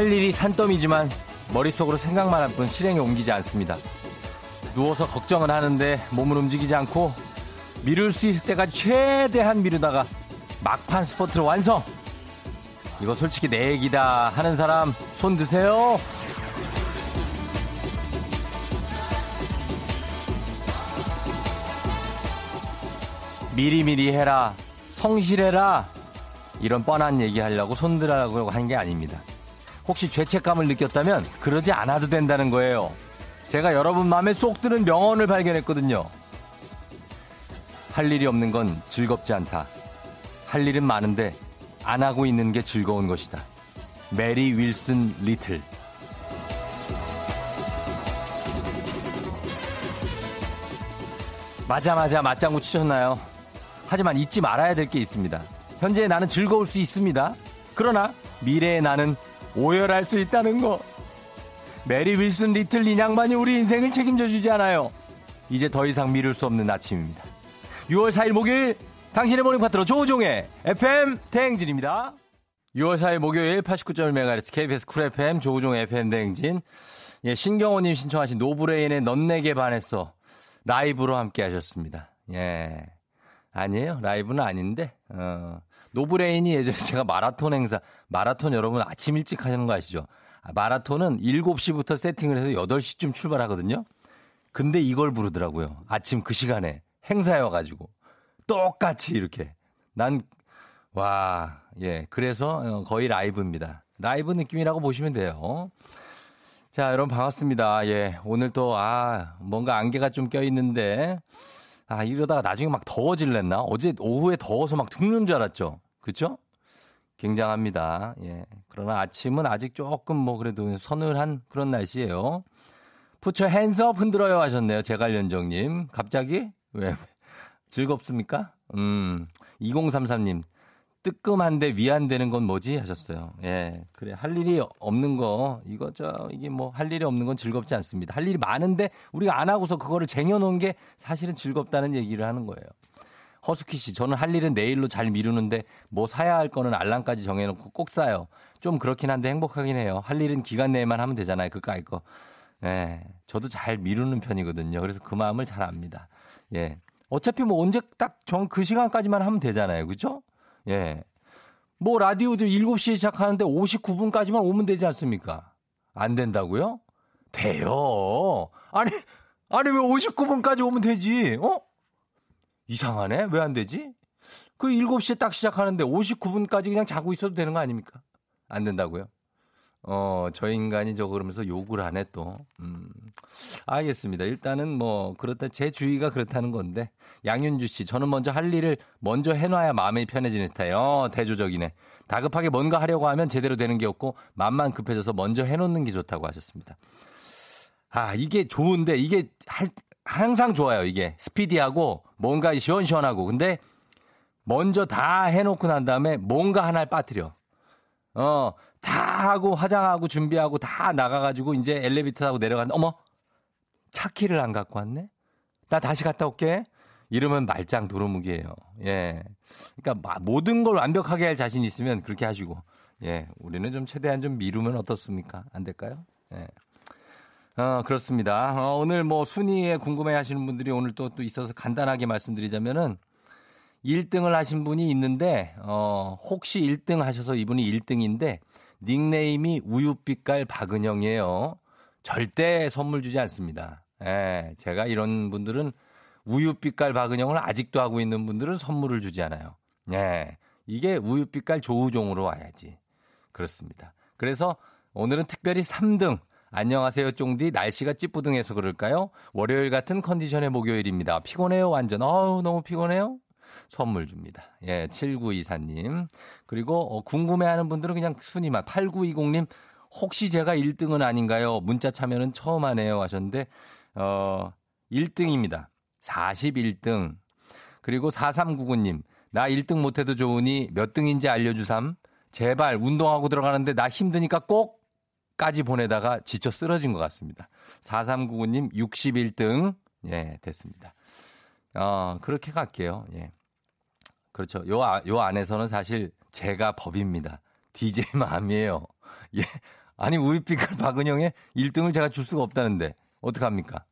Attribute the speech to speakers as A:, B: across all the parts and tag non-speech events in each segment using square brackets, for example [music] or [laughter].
A: 할 일이 산더미지만 머릿속으로 생각만 할 뿐 실행에 옮기지 않습니다. 누워서 걱정은 하는데 몸을 움직이지 않고 미룰 수 있을 때까지 최대한 미루다가 막판 스포트로 완성! 이거 솔직히 내 얘기다 하는 사람 손 드세요. 미리미리 해라. 성실해라. 이런 뻔한 얘기 하려고 손들라고 한게 아닙니다. 혹시 죄책감을 느꼈다면 그러지 않아도 된다는 거예요. 제가 여러분 마음에 쏙 드는 명언을 발견했거든요. 할 일이 없는 건 즐겁지 않다. 할 일은 많은데 안 하고 있는 게 즐거운 것이다. 메리 윌슨 리틀. 맞아 맞아 맞장구 치셨나요? 하지만 잊지 말아야 될 게 있습니다. 현재 나는 즐거울 수 있습니다. 그러나 미래의 나는 오열할 수 있다는 거. 메리 윌슨 리틀 이 양반이 우리 인생을 책임져 주지 않아요. 이제 더 이상 미룰 수 없는 아침입니다. 6월 4일 목요일 당신의 morning 파트너 조우종의 FM 대행진입니다. 6월 4일 목요일 89.1MHz KBS 쿨 FM 조우종의 FM 대행진. 예, 신경호님 신청하신 노브레인의 넌 내게 반했어. 라이브로 함께 하셨습니다. 예. 아니에요. 라이브는 아닌데, 어, 노브레인이 예전에 [laughs] 제가 마라톤 행사, 마라톤 여러분 아침 일찍 하시는 거 아시죠? 아, 마라톤은 7시부터 세팅을 해서 8시쯤 출발하거든요? 근데 이걸 부르더라고요. 아침 그 시간에 행사여가지고. 똑같이 이렇게. 난, 와, 예. 그래서 어, 거의 라이브입니다. 라이브 느낌이라고 보시면 돼요. 자, 여러분 반갑습니다. 예. 오늘 또, 아, 뭔가 안개가 좀 껴있는데, 아, 이러다가 나중에 막 더워질랬나? 어제 오후에 더워서 막 죽는 줄 알았죠? 그쵸? 굉장합니다. 예. 그러나 아침은 아직 조금 뭐 그래도 서늘한 그런 날씨예요. 푸처 핸즈업 흔들어요 하셨네요. 제갈연정님. 갑자기? 왜? [laughs] 즐겁습니까? 음. 2033님. 뜨끔한데 위안되는 건 뭐지? 하셨어요. 예. 그래. 할 일이 없는 거, 이거, 저, 이게 뭐, 할 일이 없는 건 즐겁지 않습니다. 할 일이 많은데 우리가 안 하고서 그거를 쟁여놓은 게 사실은 즐겁다는 얘기를 하는 거예요. 허수키 씨, 저는 할 일은 내일로 잘 미루는데 뭐 사야 할 거는 알람까지 정해놓고 꼭 사요. 좀 그렇긴 한데 행복하긴 해요. 할 일은 기간 내에만 하면 되잖아요. 그까이 거. 예. 저도 잘 미루는 편이거든요. 그래서 그 마음을 잘 압니다. 예. 어차피 뭐 언제 딱 정 그 시간까지만 하면 되잖아요. 그죠? 예. 뭐 라디오도 7시에 시작하는데 59분까지만 오면 되지 않습니까? 안 된다고요? 돼요. 아니, 아니 왜 59분까지 오면 되지? 어? 이상하네? 왜 안 되지? 그 7시에 딱 시작하는데 59분까지 그냥 자고 있어도 되는 거 아닙니까? 안 된다고요? 어, 저 인간이 저 그러면서 욕을 하네 또. 음. 알겠습니다. 일단은 뭐 그렇다 제 주의가 그렇다는 건데. 양윤주 씨, 저는 먼저 할 일을 먼저 해놔야 마음이 편해지는 스타일. 어, 대조적이네. 다급하게 뭔가 하려고 하면 제대로 되는 게 없고 마음만 급해져서 먼저 해놓는 게 좋다고 하셨습니다. 아, 이게 좋은데 이게 할, 항상 좋아요. 이게 스피디하고 뭔가 시원시원하고. 근데 먼저 다 해놓고 난 다음에 뭔가 하나를 빠뜨려. 어, 다 하고 화장하고 준비하고 다 나가가지고 이제 엘리베이터 타고 내려가는데 어머 차 키를 안 갖고 왔네. 나 다시 갔다 올게. 이러면 말짱 도루묵이에요. 예. 그러니까 모든 걸 완벽하게 할 자신 있으면 그렇게 하시고 예. 우리는 좀 최대한 좀 미루면 어떻습니까? 안 될까요? 예. 어, 그렇습니다. 어, 오늘 뭐 순위에 궁금해 하시는 분들이 오늘 또, 또 있어서 간단하게 말씀드리자면은 1등을 하신 분이 있는데, 어, 혹시 1등 하셔서 이분이 1등인데, 닉네임이 우유빛깔 박은영이에요. 절대 선물 주지 않습니다. 예, 제가 이런 분들은 우유빛깔 박은영을 아직도 하고 있는 분들은 선물을 주지 않아요. 예, 이게 우유빛깔 조우종으로 와야지. 그렇습니다. 그래서 오늘은 특별히 3등. 안녕하세요, 쫑디. 날씨가 찌뿌둥해서 그럴까요? 월요일 같은 컨디션의 목요일입니다. 피곤해요, 완전. 어우, 너무 피곤해요? 선물 줍니다. 예, 7924님. 그리고 어, 궁금해하는 분들은 그냥 순위만 8920님 혹시 제가 1등은 아닌가요? 문자 참여는 처음 하네요 하셨는데 어 1등입니다. 41등. 그리고 4399님. 나 1등 못해도 좋으니 몇 등인지 알려주삼. 제발 운동하고 들어가는데 나 힘드니까 꼭 까지 보내다가 지쳐 쓰러진 것 같습니다. 4399님 61등. 예, 됐습니다. 어, 그렇게 갈게요. 예. 그렇죠. 요, 아, 요 안에서는 사실 제가 법입니다. DJ [laughs] 마음이에요. 예. 아니, 우유빛깔 박은영의 1등을 제가 줄 수가 없다는데, 어떡합니까?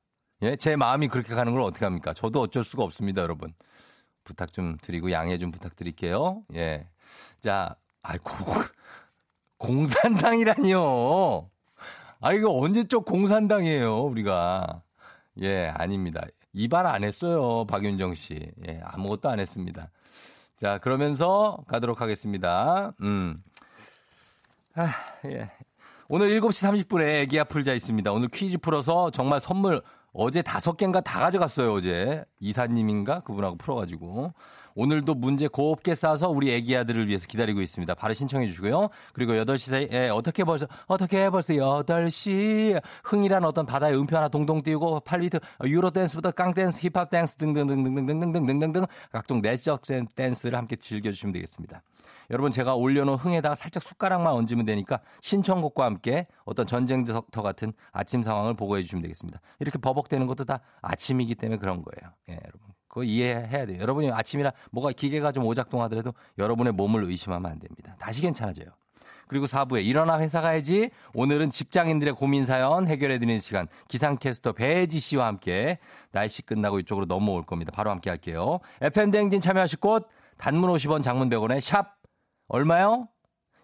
A: 예, 제 마음이 그렇게 가는 걸 어떡합니까? 저도 어쩔 수가 없습니다, 여러분. 부탁 좀 드리고 양해 좀 부탁드릴게요. 예. 자, 아이고, 공산당이라니요. 아, 이거 언제적 공산당이에요, 우리가. 예, 아닙니다. 이발 안 했어요, 박윤정 씨. 예, 아무것도 안 했습니다. 자, 그러면서 가도록 하겠습니다. 음. 아, 예. 오늘 7시 30분에 애기야 풀자 있습니다. 오늘 퀴즈 풀어서 정말 선물 어제 다섯 개인가 다 가져갔어요, 어제. 이사님인가? 그분하고 풀어가지고. 오늘도 문제 곱게 싸서 우리 애기 아들을 위해서 기다리고 있습니다. 바로 신청해 주시고요. 그리고 8시 사이, 에 어떻게 벌써, 어떻게 벌써 8시. 흥이란 어떤 바다의 음표 하나 동동 띄우고 8비트, 유로 댄스부터 깡 댄스, 힙합 댄스 등등등등등등등등등등 각종 내적 댄스를 함께 즐겨 주시면 되겠습니다. 여러분 제가 올려놓은 흥에다가 살짝 숟가락만 얹으면 되니까 신청곡과 함께 어떤 전쟁터 같은 아침 상황을 보고해 주시면 되겠습니다. 이렇게 버벅대는 것도 다 아침이기 때문에 그런 거예요. 예, 여러분. 그거 이해해야 돼요. 여러분이 아침이라 뭐가 기계가 좀 오작동하더라도 여러분의 몸을 의심하면 안 됩니다. 다시 괜찮아져요. 그리고 4부에 일어나 회사 가야지. 오늘은 직장인들의 고민 사연 해결해 드리는 시간. 기상캐스터 배지 씨와 함께 날씨 끝나고 이쪽으로 넘어올 겁니다. 바로 함께 할게요. FM 대행진 참여하실 곳 단문 50원 장문 100원에 샵 얼마요?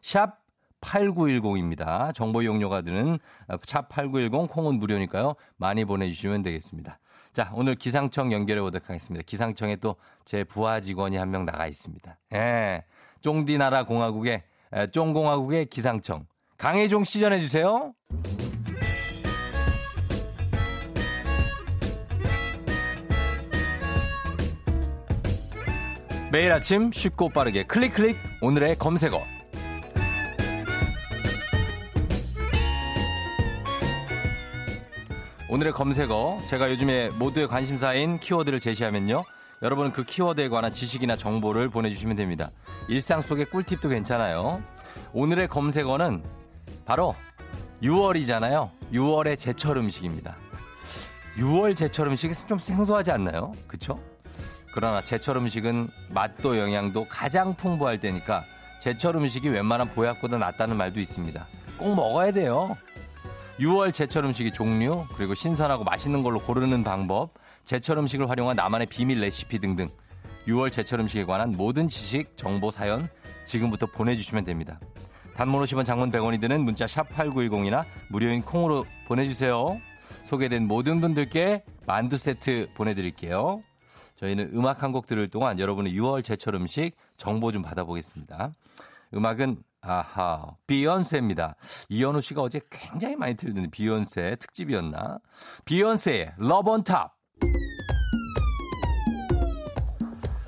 A: 샵 8910입니다. 정보 이용료가 드는 샵8910 콩은 무료니까요. 많이 보내 주시면 되겠습니다. 자, 오늘 기상청 연결해 보도록 하겠습니다. 기상청에 또 제 부하 직원이 한 명 나가 있습니다. 예. 쫑디나라 공화국의, 쫑공화국의 기상청. 강혜종 시 전해 주세요. 매일 아침 쉽고 빠르게 클릭 클릭 오늘의 검색어. 오늘의 검색어 제가 요즘에 모두의 관심사인 키워드를 제시하면요. 여러분은 그 키워드에 관한 지식이나 정보를 보내주시면 됩니다. 일상 속의 꿀팁도 괜찮아요. 오늘의 검색어는 바로 6월이잖아요. 6월의 제철 음식입니다. 6월 제철 음식이 좀 생소하지 않나요? 그쵸? 그러나 제철 음식은 맛도 영양도 가장 풍부할 때니까 제철 음식이 웬만한 보약보다 낫다는 말도 있습니다. 꼭 먹어야 돼요. 6월 제철 음식의 종류, 그리고 신선하고 맛있는 걸로 고르는 방법, 제철 음식을 활용한 나만의 비밀 레시피 등등 6월 제철 음식에 관한 모든 지식, 정보, 사연 지금부터 보내주시면 됩니다. 단문 50원 장문 100원이 드는 문자 샵 8910이나 무료인 콩으로 보내주세요. 소개된 모든 분들께 만두 세트 보내드릴게요. 저희는 음악 한 곡 들을 동안 여러분의 6월 제철 음식 정보 좀 받아보겠습니다. 음악은 아하 비욘세입니다. 이현우 씨가 어제 굉장히 많이 틀리는 비욘세 특집이었나? 비욘세의 Love On Top.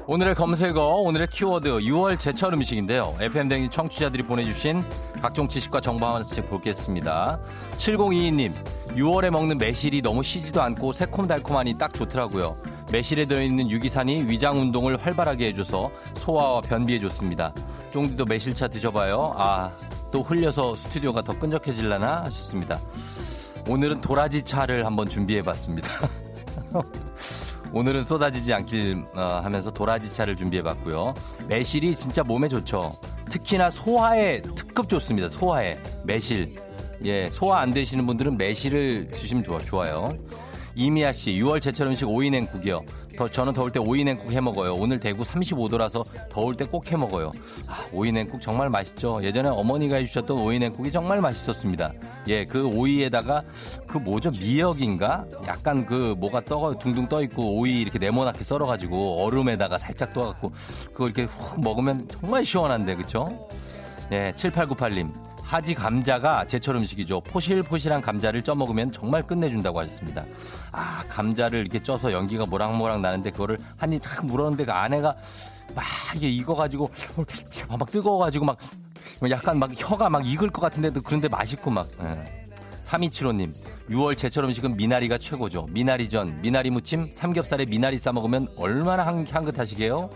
A: 오늘의 검색어, 오늘의 키워드 6월 제철 음식인데요. FM대행진 청취자들이 보내주신 각종 지식과 정보 하나씩 보겠습니다. 7022님, 6월에 먹는 매실이 너무 시지도 않고 새콤달콤하니 딱 좋더라고요. 매실에 들어있는 유기산이 위장 운동을 활발하게 해줘서 소화와 변비에 좋습니다. 쫑디도 매실차 드셔봐요. 아, 또 흘려서 스튜디오가 더 끈적해질라나 하셨습니다. 오늘은 도라지 차를 한번 준비해봤습니다. [laughs] 오늘은 쏟아지지 않길 어, 하면서 도라지 차를 준비해봤고요. 매실이 진짜 몸에 좋죠. 특히나 소화에 특급 좋습니다. 소화에 매실. 예, 소화 안 되시는 분들은 매실을 드시면 좋아요. 이미아 씨, 6월 제철 음식 오이 냉국이요. 더, 저는 더울 때 오이 냉국 해 먹어요. 오늘 대구 35도라서 더울 때 꼭 해 먹어요. 아, 오이 냉국 정말 맛있죠. 예전에 어머니가 해주셨던 오이 냉국이 정말 맛있었습니다. 예, 그 오이에다가 그 뭐죠 미역인가? 약간 그 뭐가 떠 둥둥 떠 있고 오이 이렇게 네모나게 썰어가지고 얼음에다가 살짝 떠갖고 그거 이렇게 훅 먹으면 정말 시원한데 그쵸? 예, 7898님. 하지 감자가 제철 음식이죠. 포실포실한 감자를 쪄 먹으면 정말 끝내준다고 하셨습니다. 아, 감자를 이렇게 쪄서 연기가 모락모락 나는데 그거를 한 입 탁 물었는데 그 안에가 막 이게 익어가지고 막 뜨거워가지고 막 약간 막 혀가 막 익을 것 같은데도 그런데 맛있고 막. 예. 3275님, 6월 제철 음식은 미나리가 최고죠. 미나리전, 미나리 무침, 삼겹살에 미나리 싸먹으면 얼마나 향, 향긋하시게요?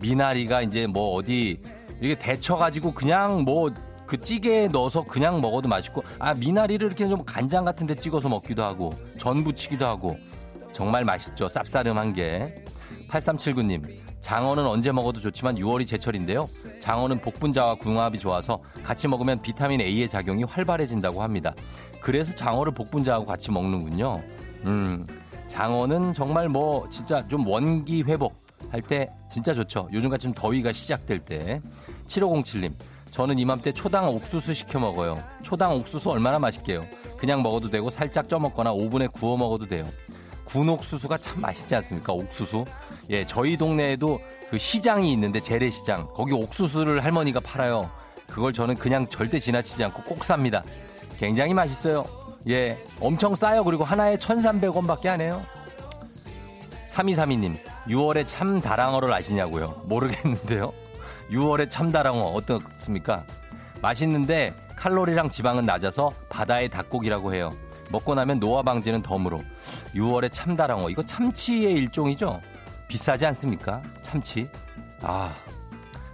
A: 미나리가 이제 뭐 어디, 이게 데쳐가지고 그냥 뭐 그 찌개에 넣어서 그냥 먹어도 맛있고 아 미나리를 이렇게 좀 간장 같은 데 찍어서 먹기도 하고 전 부치기도 하고 정말 맛있죠. 쌉싸름한 게. 8379님. 장어는 언제 먹어도 좋지만 6월이 제철인데요. 장어는 복분자와 궁합이 좋아서 같이 먹으면 비타민 A의 작용이 활발해진다고 합니다. 그래서 장어를 복분자하고 같이 먹는군요. 음, 장어는 정말 뭐 진짜 좀 원기 회복 할 때 진짜 좋죠. 요즘같이 좀 더위가 시작될 때. 7507님, 저는 이맘때 초당 옥수수 시켜 먹어요. 초당 옥수수 얼마나 맛있게요. 그냥 먹어도 되고 살짝 쪄 먹거나 오븐에 구워 먹어도 돼요. 군 옥수수가 참 맛있지 않습니까? 옥수수. 예, 저희 동네에도 그 시장이 있는데 재래시장. 거기 옥수수를 할머니가 팔아요. 그걸 저는 그냥 절대 지나치지 않고 꼭 삽니다. 굉장히 맛있어요. 예, 엄청 싸요. 그리고 하나에 1,300원밖에 안 해요. 3232님, 6월에 참 다랑어를 아시냐고요? 모르겠는데요. 6월에 참 다랑어 어떻습니까? 맛있는데 칼로리랑 지방은 낮아서 바다의 닭고기라고 해요. 먹고 나면 노화 방지는 덤으로. 6월에 참 다랑어 이거 참치의 일종이죠? 비싸지 않습니까? 참치. 아.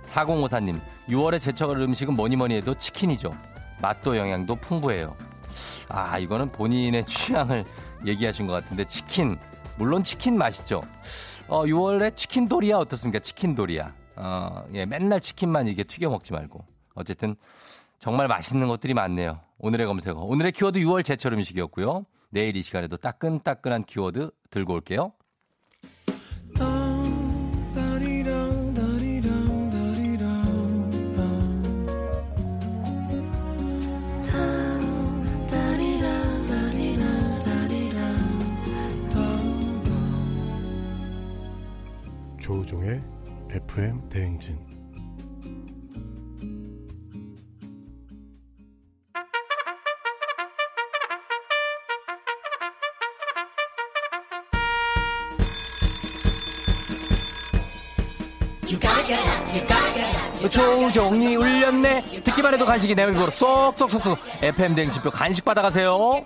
A: 4054님, 6월에 제철 음식은 뭐니 뭐니 해도 치킨이죠. 맛도 영양도 풍부해요. 아, 이거는 본인의 [laughs] 취향을 얘기하신 것 같은데 치킨. 물론 치킨 맛있죠. 어, 6월에 치킨 도리야 어떻습니까? 치킨 도리야. 어, 예, 맨날 치킨만 이게 튀겨 먹지 말고. 어쨌든 정말 맛있는 것들이 많네요. 오늘의 검색어. 오늘의 키워드 6월 제철 음식이었고요. 내일 이 시간에도 따끈따끈한 키워드 들고 올게요.
B: FM 대행진.
A: 조종이 울렸네. 듣기만 해도 간식이 내 입으로 쏙쏙쏙쏙 FM 대행진표 간식 받아가세요.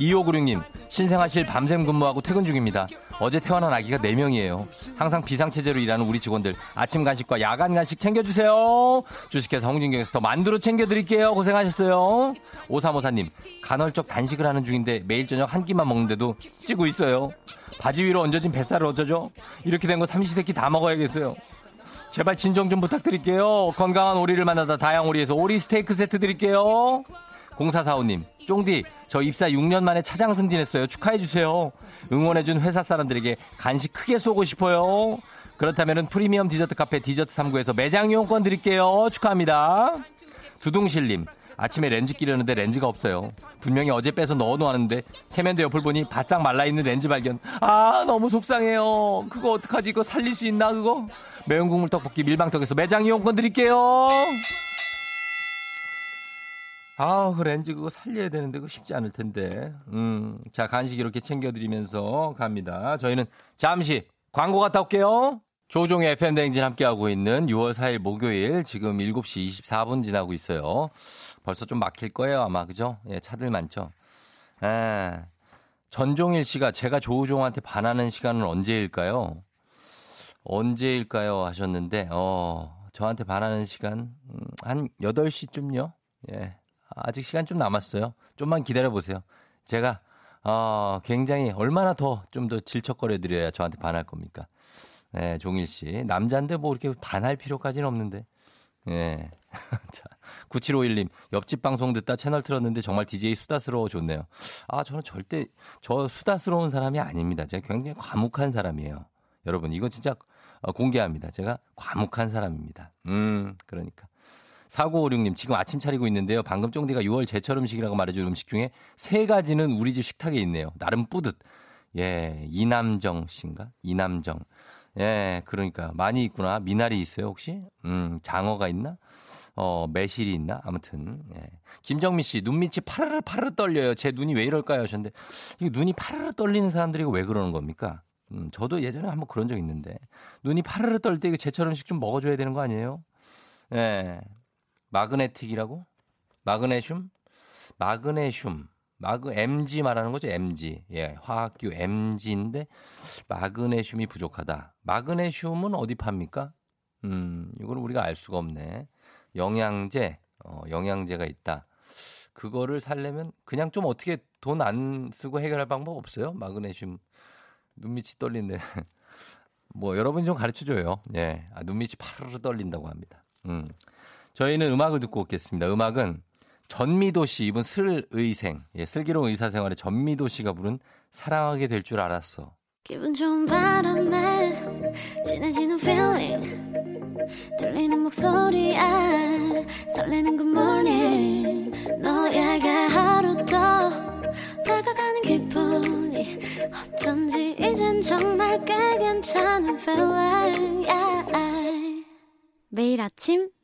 A: 2596님 신생아실 밤샘 근무하고 퇴근 중입니다. 어제 태어난 아기가 4명이에요. 항상 비상체제로 일하는 우리 직원들 아침 간식과 야간 간식 챙겨주세요. 주식회사 홍진경에서 더 만두로 챙겨드릴게요. 고생하셨어요. 5354님 간헐적 단식을 하는 중인데 매일 저녁 한 끼만 먹는데도 찌고 있어요. 바지 위로 얹어진 뱃살을 어쩌죠? 이렇게 된 거 삼시세끼 다 먹어야겠어요. 제발 진정 좀 부탁드릴게요. 건강한 오리를 만나다 다양오리에서 오리 스테이크 세트 드릴게요. 0445님, 쫑디, 저 입사 6년 만에 차장 승진했어요. 축하해주세요. 응원해준 회사 사람들에게 간식 크게 쏘고 싶어요. 그렇다면 프리미엄 디저트 카페 디저트 3구에서 매장 이용권 드릴게요. 축하합니다. 두둥실님, 아침에 렌즈 끼려는데 렌즈가 없어요. 분명히 어제 빼서 넣어놓았는데 세면대 옆을 보니 바싹 말라있는 렌즈 발견. 아 너무 속상해요. 그거 어떡하지? 이거 살릴 수 있나 그거? 매운 국물 떡볶이 밀방떡에서 매장 이용권 드릴게요. 아, 그 렌즈 그거 살려야 되는데 그거 쉽지 않을 텐데. 음, 자, 간식 이렇게 챙겨드리면서 갑니다. 저희는 잠시 광고 갔다 올게요. 조종의 FM대행진 함께하고 있는 6월 4일 목요일 지금 7시 24분 지나고 있어요. 벌써 좀 막힐 거예요, 아마. 그죠? 예, 차들 많죠. 에, 전종일 씨가 제가 조우종한테 반하는 시간은 언제일까요? 언제일까요? 하셨는데, 어, 저한테 반하는 시간, 음, 한 8시쯤요? 예. 아직 시간 좀 남았어요. 좀만 기다려 보세요. 제가 어, 굉장히 얼마나 더 좀 더 질척거려 드려야 저한테 반할 겁니까? 네, 종일 씨. 남자인데 뭐 이렇게 반할 필요까지는 없는데. 예. 네. [laughs] 자, 9751님, 옆집 방송 듣다 채널 틀었는데 정말 DJ 수다스러워 좋네요. 아, 저는 절대 저 수다스러운 사람이 아닙니다. 제가 굉장히 과묵한 사람이에요. 여러분, 이거 진짜 어, 공개합니다. 제가 과묵한 사람입니다. 음, 그러니까. 4956님, 지금 아침 차리고 있는데요. 방금 쫑디가 6월 제철 음식이라고 말해준 음식 중에 세 가지는 우리 집 식탁에 있네요. 나름 뿌듯. 예, 이남정 씨인가? 이남정. 예, 그러니까 많이 있구나. 미나리 있어요, 혹시? 음, 장어가 있나? 어, 매실이 있나? 아무튼. 예. 김정미 씨, 눈밑이 파르르 파르르 떨려요. 제 눈이 왜 이럴까요? 하셨는데, 이 눈이 파르르 떨리는 사람들이 왜 그러는 겁니까? 음, 저도 예전에 한번 그런 적 있는데, 눈이 파르르 떨때 제철 음식 좀 먹어줘야 되는 거 아니에요? 예. 마그네틱이라고? 마그네슘? 마그네슘. 마그 MG 말하는 거죠. MG. 예, 화학기호 MG인데 마그네슘이 부족하다. 마그네슘은 어디 팝니까? 음, 이걸 우리가 알 수가 없네. 영양제, 어, 영양제가 있다. 그거를 살려면 그냥 좀 어떻게 돈 안 쓰고 해결할 방법 없어요? 마그네슘 눈밑이 떨리는데 [laughs] 뭐 여러분이 좀 가르쳐 줘요. 예. 아, 눈밑이 파르르 떨린다고 합니다. 음. 저희는 음악을 듣고 오겠습니다. 음악은 전미도 씨 이분 슬의생, 예, 슬기로운 의사생활의 전미도 씨가 부른 사랑하게 될 줄 알았어.
C: 기분 좋은 바람에 진해지는 feeling 들리는 목소리에 설레는 good morning 너에게 하루 더 다가가는 기분이 어쩐지 이젠 정말 꽤 괜찮은 feeling yeah. 매일 아침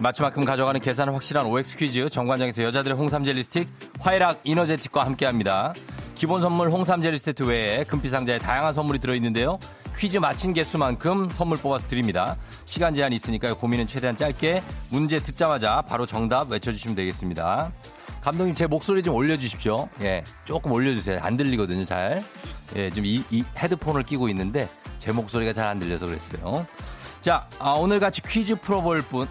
A: 마치만큼 가져가는 계산은 확실한 OX 퀴즈 정관장에서 여자들의 홍삼 젤리 스틱 화이락 이너제틱과 함께합니다. 기본 선물 홍삼 젤리 세트 외에 금빛 상자에 다양한 선물이 들어있는데요. 퀴즈 맞힌 개수만큼 선물 뽑아서 드립니다. 시간 제한이 있으니까요. 고민은 최대한 짧게 문제 듣자마자 바로 정답 외쳐주시면 되겠습니다. 감독님 제 목소리 좀 올려주십시오. 예, 조금 올려주세요. 안 들리거든요, 잘. 예, 지금 이, 이 헤드폰을 끼고 있는데 제 목소리가 잘 안 들려서 그랬어요. 자, 아, 오늘 같이 퀴즈 풀어볼 분.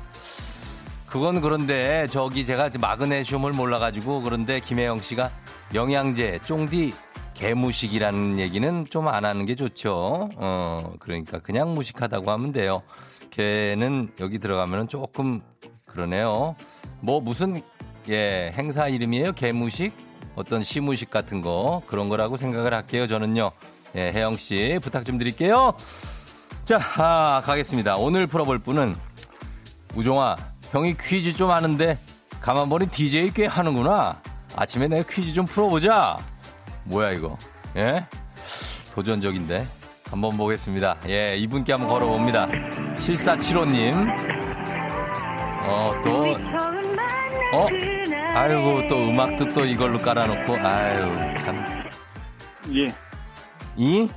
A: 그건 그런데 저기 제가 마그네슘을 몰라가지고 그런데 김혜영 씨가 영양제 쫑디 개무식이라는 얘기는 좀 안 하는 게 좋죠. 어, 그러니까 그냥 무식하다고 하면 돼요. 개는 여기 들어가면 조금 그러네요. 뭐 무슨 예 행사 이름이에요? 개무식? 어떤 시무식 같은 거 그런 거라고 생각을 할게요. 저는요. 예, 혜영 씨 부탁 좀 드릴게요. 자, 아, 가겠습니다. 오늘 풀어볼 분은 우종아, 형이 퀴즈 좀 하는데 가만 보니 DJ 꽤 하는구나. 아침에 내가 퀴즈 좀 풀어보자. 뭐야 이거? 예? 도전적인데. 한번 보겠습니다. 예, 이분께 한번 걸어봅니다. 실사칠호님. 어, 또, 어? 아이고, 또 음악도 또 이걸로 깔아놓고, 아유, 참.
D: 예.
A: 이?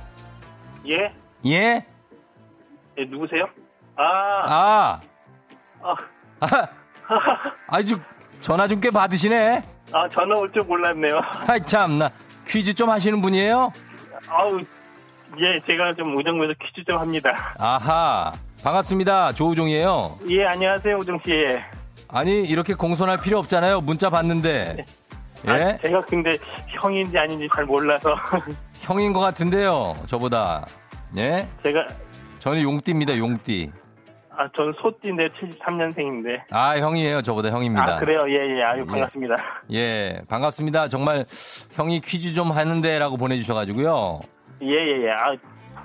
D: 예?
A: 예?
D: 예, 누구세요? 아,
A: 아,
D: 아,
A: 아, 아주 전화 좀 꽤 받으시네.
D: 아, 전화 올 줄 몰랐네요.
A: 아이, 참나. 퀴즈 좀 하시는 분이에요?
D: 아우, 예, 제가 좀 우정부에서 퀴즈 좀 합니다.
A: 아하. 반갑습니다. 조우종이에요.
D: 예, 안녕하세요, 우정씨.
A: 아니, 이렇게 공손할 필요 없잖아요. 문자 받는데. 예?
D: 아, 제가 근데 형인지 아닌지 잘 몰라서.
A: 형인 것 같은데요. 저보다. 예?
D: 제가,
A: 저는 용띠입니다. 용띠.
D: 아, 저는 소띠인데 73년생인데.
A: 아, 형이에요. 저보다 형입니다.
D: 아, 그래요? 예, 예, 아유,
A: 예.
D: 반갑습니다.
A: 예, 반갑습니다. 정말 형이 퀴즈 좀 하는데라고 보내주셔가지고요.
D: 예, 예, 예. 아,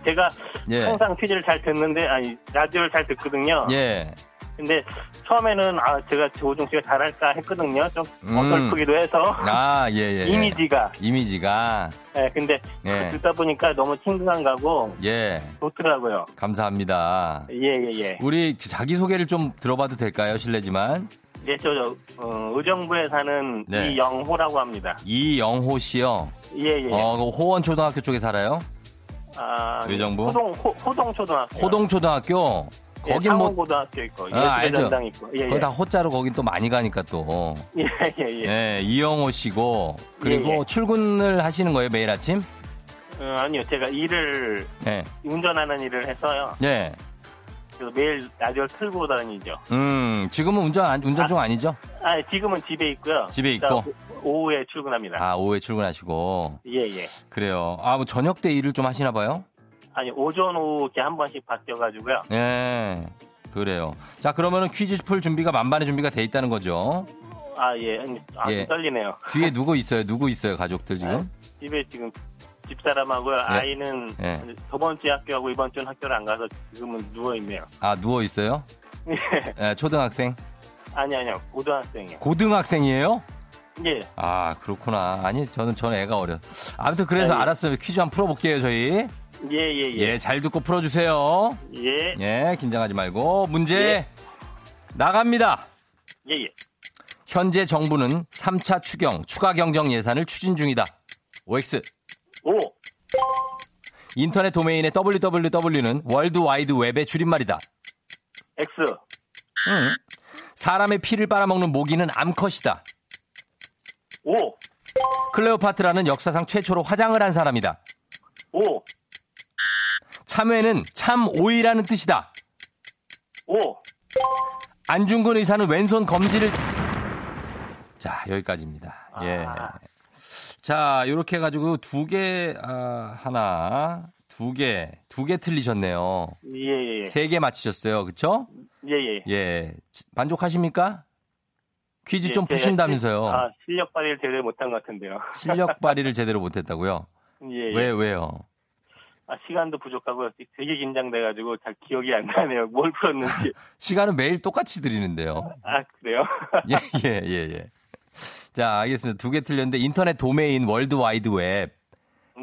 D: 제가
A: 예.
D: 항상 퀴즈를 잘 듣는데, 아니, 라디오를 잘 듣거든요.
A: 예.
D: 근데 처음에는, 아, 제가 조우종 씨가 잘할까 했거든요. 좀
A: 음.
D: 어설프기도 해서.
A: 아, 예, 예.
D: 이미지가.
A: 이미지가.
D: 예, 근데
A: 예.
D: 듣다 보니까 너무 친근한 가고
A: 예.
D: 좋더라고요.
A: 감사합니다.
D: 예, 예, 예.
A: 우리 자기 소개를 좀 들어봐도 될까요? 실례지만.
D: 예, 저, 저 어, 의정부에 사는
A: 네.
D: 이영호라고 합니다.
A: 이영호 씨요.
D: 예, 예.
A: 어, 그 호원 초등학교 쪽에 살아요?
D: 아,
A: 의정부?
D: 호동, 호, 호동 초등학교.
A: 호동 초등학교.
D: 예,
A: 거긴 뭐,
D: 상호고등학교 있고,
A: 아, 알죠.
D: 있고. 예,
A: 거기
D: 예.
A: 다 호자로 거긴 또 많이 가니까 또.
D: 예, 예, 예.
A: 예, 이영호 씨고. 그리고
D: 예, 예.
A: 출근을 하시는 거예요, 매일 아침?
D: 어, 아니요, 제가 일을,
A: 예.
D: 운전하는 일을 해서요.
A: 예.
D: 그래서 매일 라디오를 틀고 다니죠.
A: 음, 지금은 운전, 안- 운전 중 아니죠?
D: 아, 지금은 집에 있고요.
A: 집에 있고?
D: 오- 오후에 출근합니다.
A: 아, 오후에 출근하시고.
D: 예, 예.
A: 그래요. 아, 뭐 저녁 때 일을 좀 하시나 봐요?
D: 아니, 오전, 오후 이렇게 한 번씩 바뀌어가지고요.
A: 예. 그래요. 자, 그러면은 퀴즈 풀 준비가 만반의 준비가 돼 있다는 거죠.
D: 아, 예. 아,
A: 예.
D: 떨리네요.
A: 뒤에 누구 있어요? 누구 있어요? 가족들 지금?
D: 집에 지금 집사람하고요. 아이는
A: 예.
D: 저번 주에 학교하고 이번 주는 학교를 안 가서 지금은 누워 있네요.
A: 아, 누워 있어요? [laughs] 예, 초등학생?
D: 아니 아니요 고등학생이요.
A: 고등학생이에요?
D: 예.
A: 아, 그렇구나. 아니, 저는 전 애가 어려. 아무튼 그래서
D: 아, 예.
A: 알았어요. 퀴즈 한번 풀어볼게요, 저희.
D: 예 예 예.
A: 예, 잘 듣고 풀어주세요.
D: 예.
A: 예, 긴장하지 말고. 문제
D: 예.
A: 나갑니다.
D: 예, 예.
A: 현재 정부는 3차 추경, 추가 경정 예산을 추진 중이다. OX.
D: 오.
A: 인터넷 도메인의 www는 월드 와이드 웹의 줄임말이다.
D: X.
A: 사람의 피를 빨아먹는 모기는 암컷이다.
D: 오,
A: 클레오파트라는 역사상 최초로 화장을 한 사람이다.
D: 오,
A: 참외는 참 오이라는 뜻이다.
D: 오.
A: 안중근 의사는 왼손 검지를 자 여기까지입니다. 예.
D: 아.
A: 자 이렇게 해가지고 두개 아, 하나 두 개 두 개 틀리셨네요.
D: 예, 예,
A: 세 개 맞히셨어요, 그렇죠?
D: 예, 예.
A: 예 만족하십니까? 퀴즈 좀
D: 예, 제가
A: 푸신다면서요.
D: 실- 아, 실력 발휘를 제대로 못한 것 같은데요.
A: 실력 발휘를 제대로 못했다고요? [laughs]
D: 예, 예.
A: 왜 왜요?
D: 아, 시간도 부족하고 되게 긴장돼가지고 잘 기억이 안 나네요. [laughs] 뭘 풀었는지. [laughs]
A: 시간은 매일 똑같이 드리는데요.
D: 아, 그래요? [laughs]
A: 예, 예, 예, 예. 자, 알겠습니다. 두 개 틀렸는데 인터넷 도메인 월드 와이드 웹.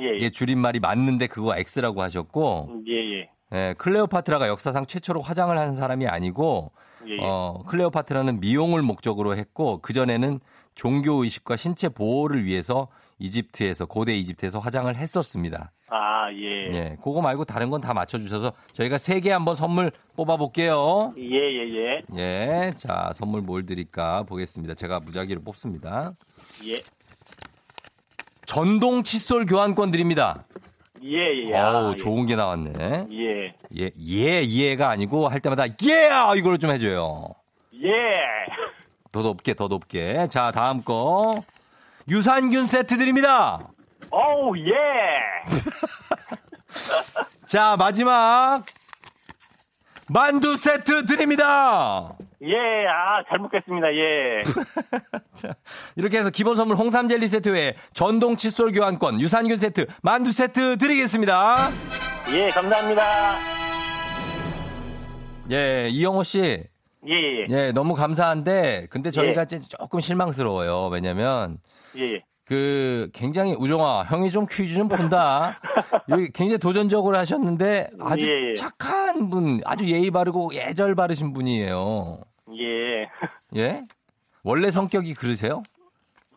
D: 예, 예.
A: 줄임말이 맞는데 그거 X라고 하셨고,
D: 예, 예.
A: 예, 클레오파트라가 역사상 최초로 화장을 하는 사람이 아니고,
D: 예, 예.
A: 어, 클레오파트라는 미용을 목적으로 했고, 그 전에는 종교 의식과 신체 보호를 위해서 이집트에서, 고대 이집트에서 화장을 했었습니다.
D: 아, 예.
A: 예, 그거 말고 다른 건 다 맞춰주셔서 저희가 세 개 한번 선물 뽑아볼게요.
D: 예, 예, 예.
A: 예, 자, 선물 뭘 드릴까 보겠습니다. 제가 무작위로 뽑습니다.
D: 예.
A: 전동 칫솔 교환권 드립니다.
D: 예, 예.
A: 어우,
D: 아,
A: 좋은 게 나왔네.
D: 예.
A: 예, 예, 예가 아니고 할 때마다 예! 이걸로 좀 해줘요.
D: 예.
A: 더 높게, 더 높게. 자, 다음 거. 유산균 세트 드립니다.
D: 어우, 예. [laughs]
A: 자, 마지막. 만두 세트 드립니다.
D: 예, 아, 잘 먹겠습니다. 예. [laughs]
A: 자, 이렇게 해서 기본 선물 홍삼 젤리 세트 외에 전동 칫솔 교환권, 유산균 세트, 만두 세트 드리겠습니다.
D: 예, 감사합니다.
A: 예, 이영호 씨.
D: 예, 예,
A: 예, 너무 감사한데, 근데 저희가
D: 예.
A: 조금 실망스러워요. 왜냐면,
D: 예. 예.
A: 그, 굉장히, 우정아, 형이 좀 퀴즈 좀 푼다. [laughs] 여기 굉장히 도전적으로 하셨는데, 아주
D: 예, 예.
A: 착한 분, 아주 예의 바르고 예절 바르신 분이에요.
D: 예. [laughs]
A: 예? 원래 성격이 그러세요?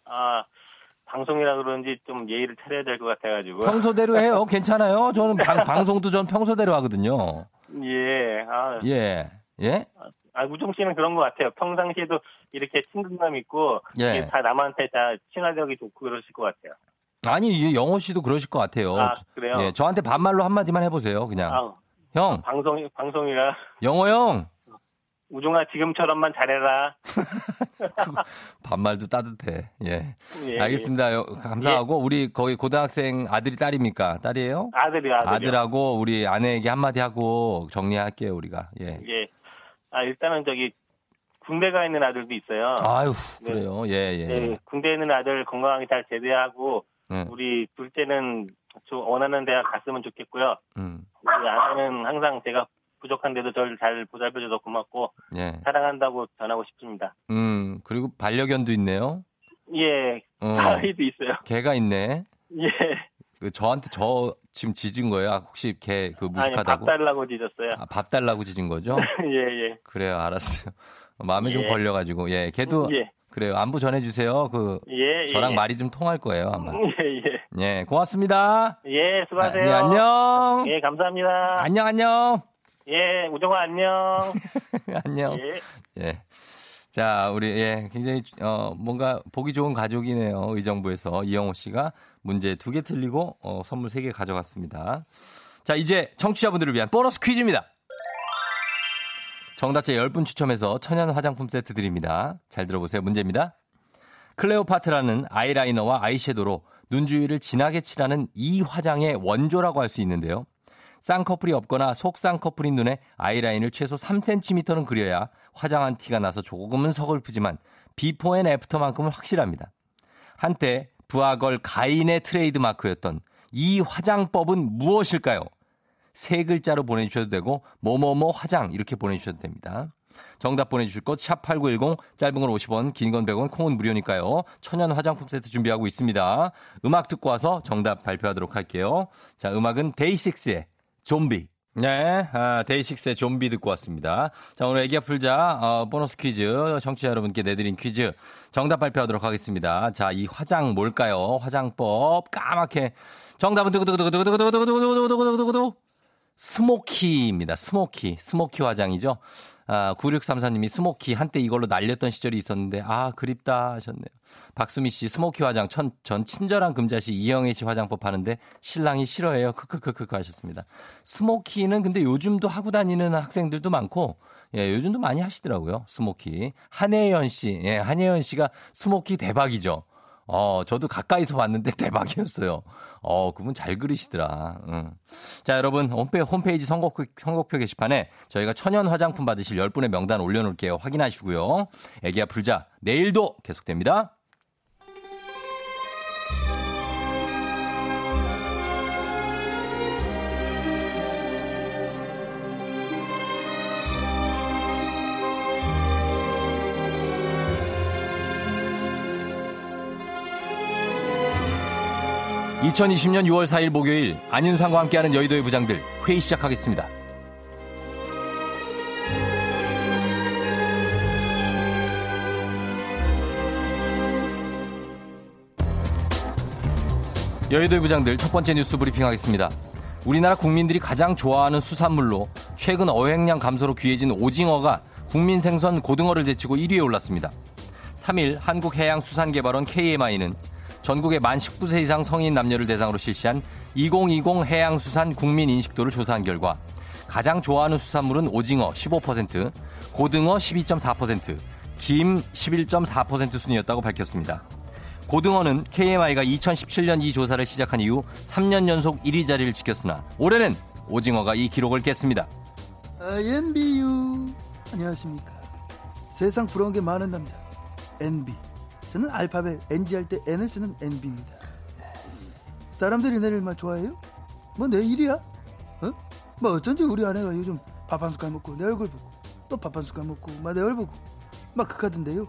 D: 아, 방송이라 그런지 좀 예의를 차려야 될 것 같아가지고.
A: 평소대로 해요. [laughs] 괜찮아요. 저는 방, 방송도 전 평소대로 하거든요.
D: 예. 아,
A: 예. 예?
D: 아, 우종 씨는 그런 것 같아요. 평상시에도 이렇게 친근감 있고,
A: 예.
D: 다 남한테 다 친화력이 좋고 그러실 것 같아요.
A: 아니, 이 영호 씨도 그러실 것 같아요.
D: 아, 그래요?
A: 예, 저한테 반말로 한마디만 해보세요. 그냥.
D: 아,
A: 형,
D: 방송, 방송이라.
A: 영호 형!
D: 우종아, 지금처럼만 잘해라. [laughs]
A: 반말도 따뜻해. 예.
D: 예,
A: 알겠습니다. 요- 감사하고 우리 거기 고등학생 아들이 딸입니까? 딸이에요?
D: 예. 아들이요, 아들이요.
A: 아들하고 우리 아내에게 한마디 하고 정리할게요, 우리가. 예.
D: 예. 아, 일단은 저기, 군대 가 있는 아들도 있어요.
A: 아유,
D: 네.
A: 그래요. 예, 예.
D: 예, 군대에 있는 아들 건강하게 잘 제대하고,
A: 예.
D: 우리 둘째는 저 원하는 대학 갔으면 좋겠고요.
A: 음.
D: 우리 아내는 항상 제가 부족한데도 저를 잘 보살펴줘서 고맙고,
A: 예.
D: 사랑한다고 전하고 싶습니다.
A: 음, 그리고 반려견도 있네요.
D: 예,
A: 어.
D: 아이도 있어요.
A: 개가 있네.
D: 예.
A: 그 저한테 저 지금 짖은 거예요? 아, 혹시 개그 무식하다고?
D: 밥 달라고 뒤졌어요.
A: 아, 밥 달라고 짖은 거죠? [laughs]
D: 예, 예.
A: 그래요, 알았어요. [laughs] 마음에 좀
D: 예.
A: 걸려가지고, 예, 걔도
D: 예.
A: 그래요. 안부 전해주세요. 그
D: 예,
A: 저랑
D: 예.
A: 말이 좀 통할 거예요, 아마.
D: 예, 예.
A: 예, 고맙습니다.
D: 예, 수고하세요.
A: 아, 예, 안녕.
D: 예, 감사합니다.
A: 안녕, 안녕.
D: 예, 우정아 안녕. [laughs]
A: 안녕.
D: 예.
A: 예. 자, 우리, 예, 굉장히, 어, 뭔가 보기 좋은 가족이네요. 의정부에서 이영호 씨가 문제 두 개 틀리고, 어, 선물 세 개 가져갔습니다. 자, 이제 청취자분들을 위한 보너스 퀴즈입니다. 정답자 10분 추첨해서 천연 화장품 세트 드립니다. 잘 들어보세요. 문제입니다. 클레오파트라는 아이라이너와 아이섀도로 눈 주위를 진하게 칠하는 이 화장의 원조라고 할 수 있는데요. 쌍꺼풀이 없거나 속쌍꺼풀인 눈에 아이라인을 최소 3cm는 그려야 화장한 티가 나서 조금은 서글프지만 before and after만큼은 확실합니다. 한때 브아걸 가인의 트레이드 마크였던 이 화장법은 무엇일까요? 세 글자로 보내주셔도 되고 뭐뭐뭐 화장 이렇게 보내주셔도 됩니다. 정답 보내주실 것 샵8910 짧은 건 50원 긴 건 100원 콩은 무료니까요. 천연 화장품 세트 준비하고 있습니다. 음악 듣고 와서 정답 발표하도록 할게요. 자 음악은 데이식스의 좀비. 네, 아, 데이식스의 좀비 듣고 왔습니다. 자, 오늘 애기야 풀자, 어, 보너스 퀴즈, 청취자 여러분께 내드린 퀴즈, 정답 발표하도록 하겠습니다. 자, 이 화장 뭘까요? 화장법, 까맣게. 정답은 두구두구두구두구두구두구두구두구두구두구두구두구. 스모키입니다. 스모키. 스모키 화장이죠. 아, 9634님이 스모키 한때 이걸로 날렸던 시절이 있었는데 아 그립다 하셨네요. 박수미 씨 스모키 화장 천, 전 친절한 금자씨 이영애 씨 화장법 하는데 신랑이 싫어해요. 크크크크 하셨습니다. 스모키는 근데 요즘도 하고 다니는 학생들도 많고 예, 요즘도 많이 하시더라고요. 스모키. 한혜연 씨. 예, 한혜연 씨가 스모키 대박이죠. 어, 저도 가까이서 봤는데 [laughs] 대박이었어요. 어, 그분 잘 그리시더라. 응. 자, 여러분, 홈페이지 선곡표, 선곡표 게시판에 저희가 천연 화장품 받으실 10분의 명단 올려놓을게요. 확인하시고요. 애기야 불자, 내일도 계속됩니다. 2020년 6월 4일 목요일 안윤상과 함께하는 여의도의 부장들 회의 시작하겠습니다. 여의도의 부장들 첫 번째 뉴스 브리핑 하겠습니다. 우리나라 국민들이 가장 좋아하는 수산물로 최근 어획량 감소로 귀해진 오징어가 국민 생선 고등어를 제치고 1위에 올랐습니다. 3일 한국해양수산개발원 KMI는 전국의 만 19세 이상 성인 남녀를 대상으로 실시한 2020 해양수산 국민 인식도를 조사한 결과 가장 좋아하는 수산물은 오징어 15%, 고등어 12.4%, 김 11.4% 순이었다고 밝혔습니다. 고등어는 KMI가 2017년 이 조사를 시작한 이후 3년 연속 1위 자리를 지켰으나 올해는 오징어가 이 기록을 깼습니다.
E: INBU 안녕하십니까. 세상 부러운 게 많은 남자 NB 저는 알파벳 NG 할 때 N을 쓰는 NB입니다. 사람들이 내를 막 좋아해요? 뭐 내 일이야? 어? 뭐 어쩐지 우리 아내가 요즘 밥 한 숟갈 먹고 내 얼굴 보고 또 밥 한 숟갈 먹고 막 내 얼굴 보고 막 극하던데요.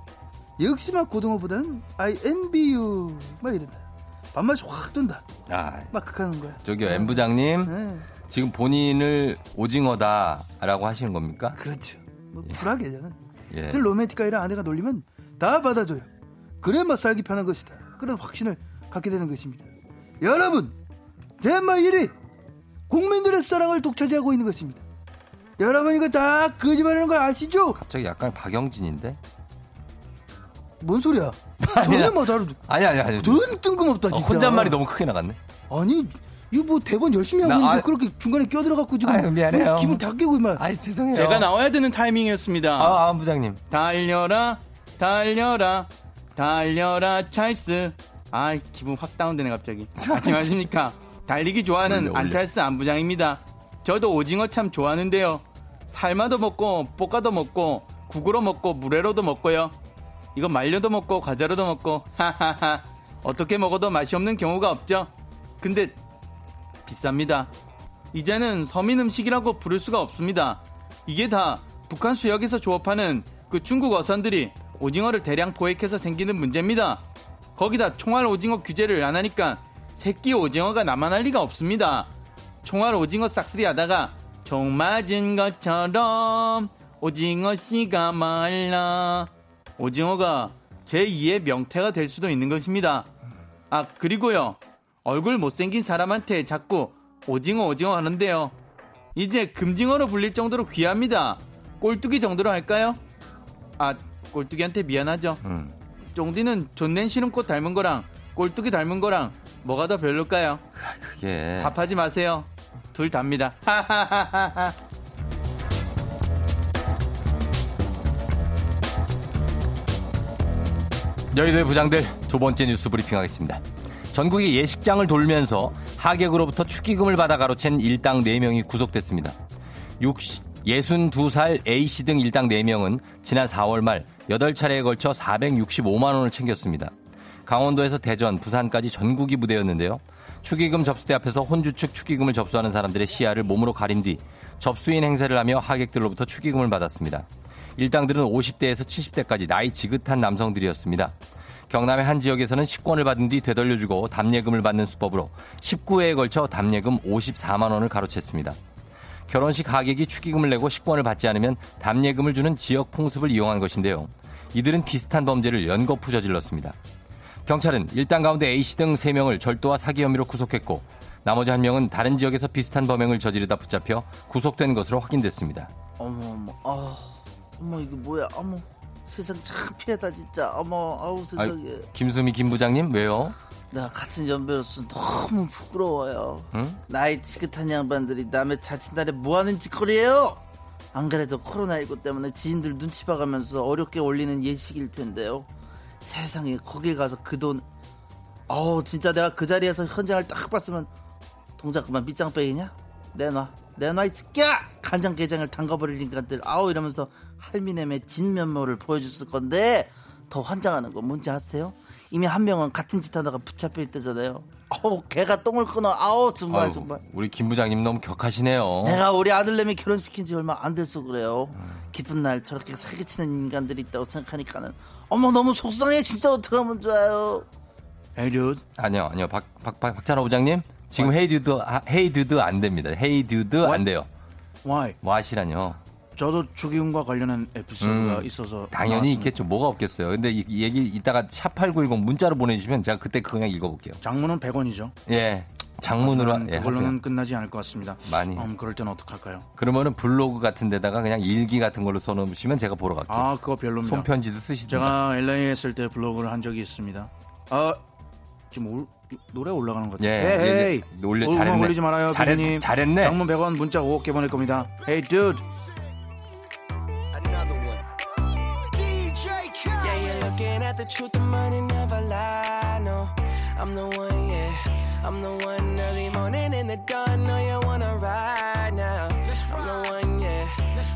E: 역시나 고등어보다는 INBU 막 이런다. 밥맛이 확 든다. 아, 막 극하는 거야.
A: 저기요, M 부장님. 네. 지금 본인을 오징어다라고 하시는 겁니까?
E: 그렇죠. 뭐 쿨하게 저는. 예. 들 로맨틱가이라 아내가 놀리면 다 받아줘요. 그래야 살기 편한 것이다. 그런 확신을 갖게 되는 것입니다. 여러분, 제말 1위 국민들의 사랑을 독차지하고 있는 것입니다. 여러분 이거 다 거짓말하는 거 아시죠?
A: 갑자기 약간 박영진인데?
E: 뭔 소리야? [laughs] 전혀 뭐 다르.
A: 아니 아니 아니.
E: 뜬 뜬금없다 진짜.
A: 어, 혼잣말이 너무 크게 나갔네.
E: 아니 이거 뭐 대본 열심히 하고 나, 있는데 아, 그렇게 중간에 끼어들어갖고 지금
A: 아유, 미안해요.
E: 기분 다 깨고 막.
A: 아이 죄송해요.
F: 제가 나와야 되는 타이밍이었습니다.
A: 아, 아 부장님.
F: 달려라 달려라 달려라 찰스. 아 기분 확 다운되네 갑자기. 안녕하십니까. 달리기 좋아하는. 안찰스 안부장입니다. 저도 오징어 참 좋아하는데요. 삶아도 먹고 볶아도 먹고 국으로 먹고 물회로도 먹고요. 이거 말려도 먹고 과자로도 먹고 하하하 어떻게 먹어도 맛이 없는 경우가 없죠. 근데 비쌉니다. 이제는 서민 음식이라고 부를 수가 없습니다. 이게 다 북한 수역에서 조업하는 그 중국 어선들이 오징어를 대량 포획해서 생기는 문제입니다. 거기다 총알 오징어 규제를 안 하니까 새끼 오징어가 남아날 리가 없습니다. 총알 오징어 싹쓸이 하다가 총 맞은 것처럼 오징어 씨가 말라. 오징어가 제2의 명태가 될 수도 있는 것입니다. 아, 그리고요. 얼굴 못생긴 사람한테 자꾸 오징어 오징어 하는데요. 이제 금징어로 불릴 정도로 귀합니다. 꼴뚜기 정도로 할까요? 아, 꼴뚜기한테 미안하죠. 음. 쫑디는 존넨 시름꽃 닮은 거랑 꼴뚜기 닮은 거랑 뭐가 더 별로일까요?
A: 그게
F: 밥하지 마세요. 둘 답니다. 하하하하. [laughs]
A: 여의도의 부장들 두 번째 뉴스 브리핑하겠습니다. 전국의 예식장을 돌면서 하객으로부터 축의금을 받아 가로챈 일당 4명이 구속됐습니다. 60, 62살 A씨 등 일당 4명은 지난 4월 말 8차례에 걸쳐 465만 원을 챙겼습니다. 강원도에서 대전, 부산까지 전국이 무대였는데요. 축의금 접수대 앞에서 혼주 측 축의금을 접수하는 사람들의 시야를 몸으로 가린 뒤 접수인 행세를 하며 하객들로부터 축의금을 받았습니다. 일당들은 50대에서 70대까지 나이 지긋한 남성들이었습니다. 경남의 한 지역에서는 식권을 받은 뒤 되돌려주고 답례금을 받는 수법으로 19회에 걸쳐 답례금 54만 원을 가로챘습니다. 결혼식 하객이 축의금을 내고 식권을 받지 않으면 답례금을 주는 지역 풍습을 이용한 것인데요. 이들은 비슷한 범죄를 연거푸 저질렀습니다. 경찰은 일당 가운데 A씨 등 3명을 절도와 사기 혐의로 구속했고 나머지 한 명은 다른 지역에서 비슷한 범행을 저지르다 붙잡혀 구속된 것으로 확인됐습니다.
F: 어머 어머 아
E: 어머 이거 뭐야? 어머 세상 참 피하다 진짜. 어머 아우 세상에.
A: 김수미 김 부장님 왜요?
E: 내가 같은 연배로서 너무 부끄러워요.
A: 응?
E: 나이 지긋한 양반들이 남의 자친날에 뭐하는 짓거리예요? 안 그래도 코로나19 때문에 지인들 눈치 봐가면서 어렵게 올리는 예식일 텐데요. 세상에 거길 가서 그 돈 어우 진짜 내가 그 자리에서 현장을 딱 봤으면 동작 그만 밑장 빼기냐? 내놔 내놔 이 새끼야! 간장게장을 담가버릴 인간들 아우 이러면서 할미넴의 진면모를 보여줬을 건데 더 환장하는 건 뭔지 아세요? 이미 한 명은 같은 짓 하다가 붙잡혀 있다잖아요 어우 개가 똥을 끊어 아우 정말
A: 아유,
E: 정말
A: 우리 김 부장님 너무 격하시네요.
E: 내가 우리 아들내미 결혼시킨 지 얼마 안 돼서 그래요. 기쁜 날 저렇게 사기치는 인간들이 있다고 생각하니까는 어머 너무 속상해 진짜 어떡하면 좋아요.
F: Hey dude.
A: 아니요, 아니요. 박, 박, 박, 박찬호 부장님. 지금 Hey dude, Hey dude 안 됩니다. Hey dude 안 돼요.
F: Why?
A: 뭐 하시라뇨.
F: 저도 축의금과 관련한 에피소드가
A: 음,
F: 있어서
A: 당연히
F: 나왔습니다.
A: 있겠죠. 뭐가 없겠어요. 근데 이, 이 얘기 이따가 샵8910 문자로 보내주시면 제가 그때 그냥 읽어볼게요.
F: 장문은 100원이죠.
A: 예. 장문으로, 예,
F: 그걸로는
A: 하세요.
F: 끝나지 않을 것 같습니다.
A: 많이.
F: 음, 그럴 땐 어떡할까요?
A: 그러면은 블로그 같은 데다가 그냥 일기 같은 걸로 써놓으시면 제가 보러 갈게요.
F: 아, 그거 별로입니다.
A: 손편지도 쓰시든가.
F: 제가 LA에 있을 때 블로그를 한 적이 있습니다. 아, 지금 올- 노래 올라가는 것 같아요.
A: 예,
F: 헤이,
A: 예. 예. 올려-
F: 음악
A: 잘했네.
F: 올리지 말아요,
A: 잘했-. 잘했네.
F: 장문 100원 문자 5개 보낼 겁니다. Hey, dude.
G: The truth, the money never lie. No, I'm the one, yeah. I'm the one early morning in the dawn. No, you wanna ride now. I'm the one, yeah.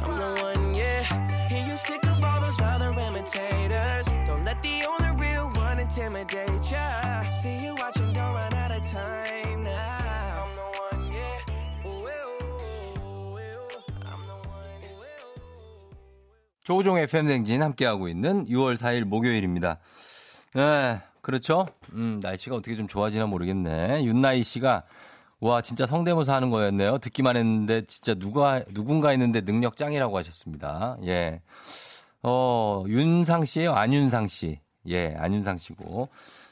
G: I'm the one, yeah. Hear you sick of all those other imitators. Don't let the only real one intimidate ya. See you
A: 조종의 팬댕진 함께하고 있는 6월 4일 목요일입니다. 네, 그렇죠. 음, 날씨가 어떻게 좀 좋아지나 모르겠네. 윤나희 씨가 와, 진짜 성대모사 하는 거였네요. 듣기만 했는데 진짜 누가, 누군가 했는데 능력 짱이라고 하셨습니다. 예. 어, 윤상 씨예요 안윤상 씨. 예, 안윤상 씨고.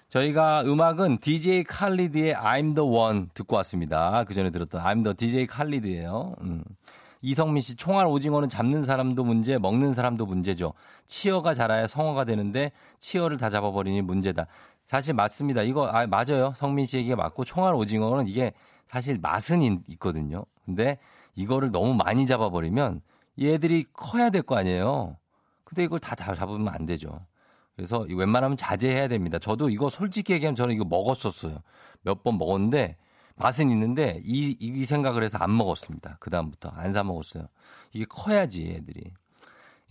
A: 저희가 음악은 DJ 칼리드의 I'm the one 듣고 왔습니다. 그 전에 들었던 I'm the DJ 칼리드예요. 음. 이성민 씨, 총알 오징어는 잡는 사람도 문제, 먹는 사람도 문제죠. 치어가 자라야 성어가 되는데 치어를 다 잡아버리니 문제다. 사실 맞습니다. 이거 아, 맞아요. 성민 씨 얘기가 맞고 총알 오징어는 이게 사실 맛은 있- 있거든요. 근데 이거를 너무 많이 잡아버리면 얘들이 커야 될 거 아니에요. 근데 이걸 다, 다 잡으면 안 되죠. 그래서 웬만하면 자제해야 됩니다. 저도 이거 솔직히 얘기하면 저는 이거 먹었었어요. 몇 번 먹었는데 맛은 있는데 이, 이 생각을 해서 안 먹었습니다. 그다음부터 안 사 먹었어요. 이게 커야지 애들이.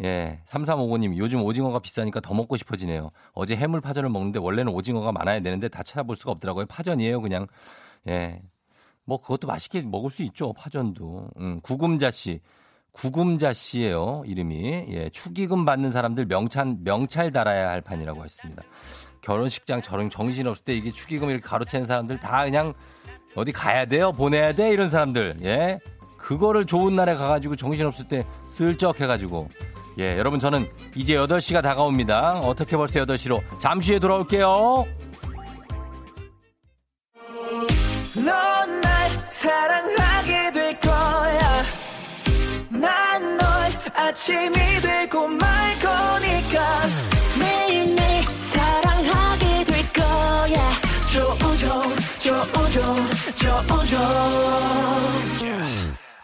A: 예. 3355님, 요즘 오징어가 비싸니까 더 먹고 싶어지네요. 어제 해물 파전을 먹는데 원래는 오징어가 많아야 되는데 다 찾아볼 수가 없더라고요. 파전이에요, 그냥. 예. 뭐 그것도 맛있게 먹을 수 있죠, 파전도. 음, 구금자 씨. 구금자 씨예요 이름이. 예. 축의금 받는 사람들 명찰, 명찰 달아야 할 판이라고 했습니다. 결혼식장 저런 정신 없을 때 이게 축의금 이렇게 가로채는 사람들 다 그냥 어디 가야 돼요? 보내야 돼? 이런 사람들. 예. 그거를 좋은 날에 가가지고 정신없을 때 슬쩍 해가지고. 예, 여러분 저는 이제 8시가 다가옵니다. 어떻게 벌써 8시로. 잠시 후에 돌아올게요.
G: 아침이 되고 말 조우종.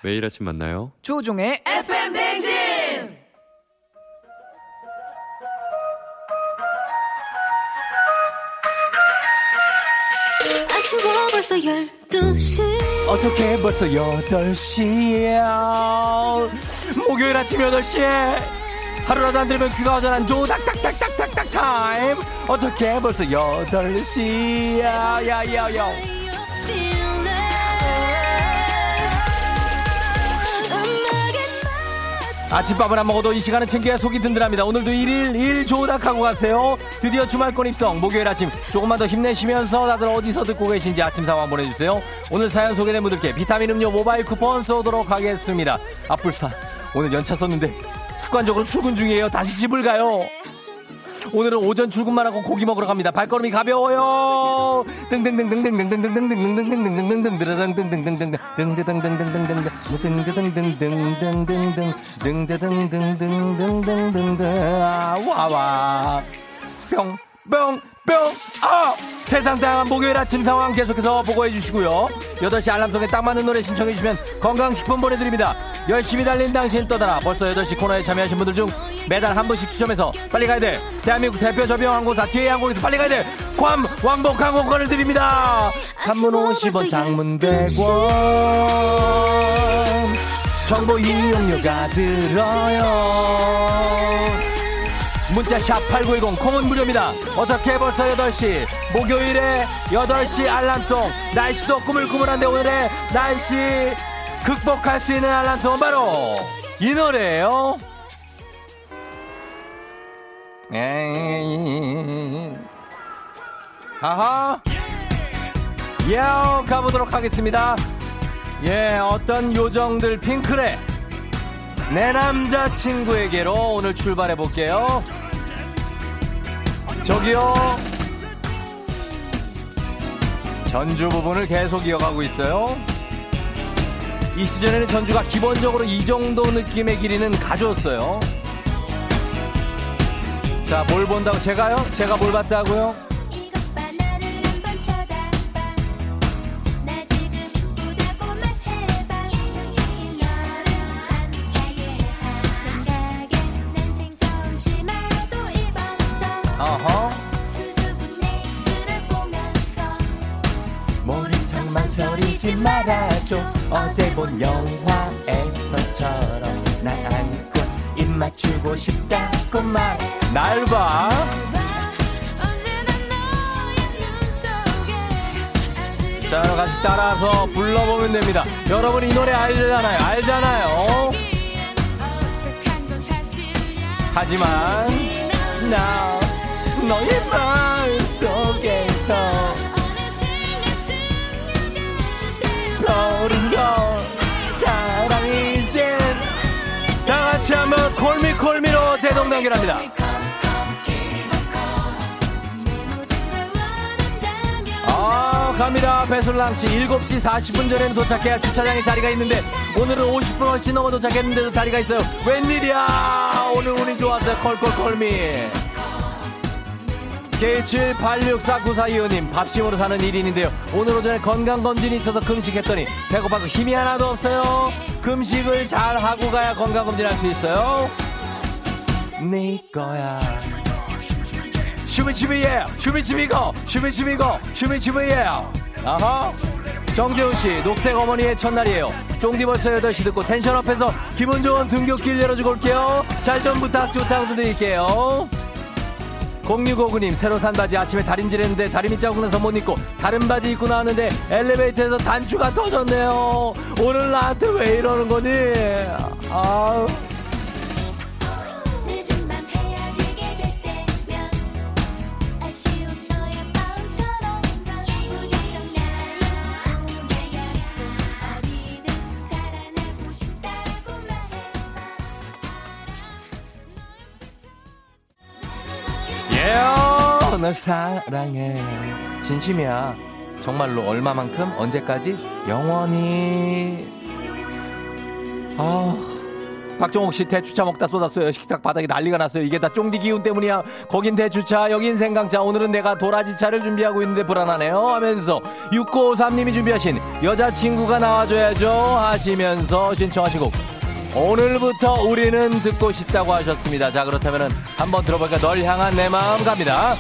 H: 매일 아침 만나요.
G: 조종의 FM 댕진!
C: 아침에 벌써 12시
A: 어떻게 벌써 8시야. 목요일 아침 8시에 하루라도 안 들으면 귀가 어전한 조닥닥닥닥닥닥 타임. 어떻게 벌써 8시야. 야야야. 아침밥을 안 먹어도 이 시간은 챙겨야 속이 든든합니다. 오늘도 1일 1 조닥하고 가세요. 드디어 주말권 입성. 목요일 아침 조금만 더 힘내시면서 다들 어디서 듣고 계신지 아침 상황 보내주세요. 오늘 사연 소개된 분들께 비타민 음료 모바일 쿠폰 쏘도록 하겠습니다. 아뿔싸 오늘 연차 썼는데 습관적으로 출근 중이에요. 다시 집을 가요. 오늘은 오전 출근만 하고 고기 먹으러 갑니다. 발걸음이 가벼워요. 뿅, 뿅, 아! 세상 다양한 목요일 아침 상황 계속해서 보고해 주시고요. 8시 알람송에 딱 맞는 노래 신청해 주시면 건강식품 보내드립니다. 열심히 달린 당신 떠나라. 벌써 8시 코너에 참여하신 분들 중 매달 한 분씩 추첨해서 빨리 가야 돼. 대한민국 대표 저비용 항공사 뒤에 항공에서 빨리 가야 돼. 괌 왕복 항공권을 드립니다. 단문 50원, 장문 100원. 정보 이용료가 들어요. 문자 샵 8910 콩은 무료입니다. 어떻게 벌써 8시 목요일에 8시 알람송 날씨도 꾸물꾸물한데 오늘의 날씨 극복할 수 있는 알람송은 바로 이 노래예요. 에이. 하하. 예, 가보도록 하겠습니다. 예, 어떤 요정들 핑크래. 내 남자친구에게로 오늘 출발해 볼게요. 저기요. 전주 부분을 계속 이어가고 있어요. 이 시즌에는 전주가 기본적으로 이 정도 느낌의 길이는 가져왔어요. 자, 뭘 본다고 제가요? 제가 뭘 봤다고요? 날 봐.
C: 언제나 너의 눈 속에
A: 자, 같이 따라서 불러보면 됩니다. 여러분 이 노래 알잖아요. 알잖아요. 하지만 나 너의 마음 속에서 어른 걸 사랑 이젠 다 같이 한번 콜미콜미로 대동단결합니다. 갑니다. 배슬랑씨 7시 40분 전에는 도착해야 주차장에 자리가 있는데 오늘은 50분 훨씬 넘어 도착했는데도 자리가 있어요. 웬일이야? 오늘 운이 좋았어요. 콜콜콜미. K78649425님 밥심으로 사는 1인인데요. 오늘 오전에 건강검진이 있어서 금식했더니 배고파서 힘이 하나도 없어요. 금식을 잘 하고 가야 건강검진 할 수 있어요. 네 거야 슈미추미예 슈미추미고 슈미추미고 슈미추미예 아하. 정재훈씨 녹색 어머니의 첫날이에요. 쫑디 벌써 8시 듣고 텐션업해서 기분 좋은 등굣길 열어주고 올게요. 잘 좀 부탁 좋다고 드릴게요. 0659님 새로 산 바지 아침에 다림질 했는데 다리미 자국 나서 못 입고 다른 바지 입고 나왔는데 엘리베이터에서 단추가 터졌네요. 오늘 나한테 왜 이러는 거니? 아우 널 사랑해. 진심이야. 정말로 얼마만큼 언제까지? 영원히. 아 박정옥 씨 대추차 먹다 쏟았어요. 식탁 바닥에 난리가 났어요. 이게 다 쫑디 기운 때문이야. 거긴 대추차 여긴 생강차. 오늘은 내가 도라지차를 준비하고 있는데 불안하네요. 하면서 6953님이 준비하신 여자친구가 나와줘야죠 하시면서 신청하시고 오늘부터 우리는 듣고 싶다고 하셨습니다. 자, 그렇다면 한번 들어볼까? 널 향한 내 마음 갑니다.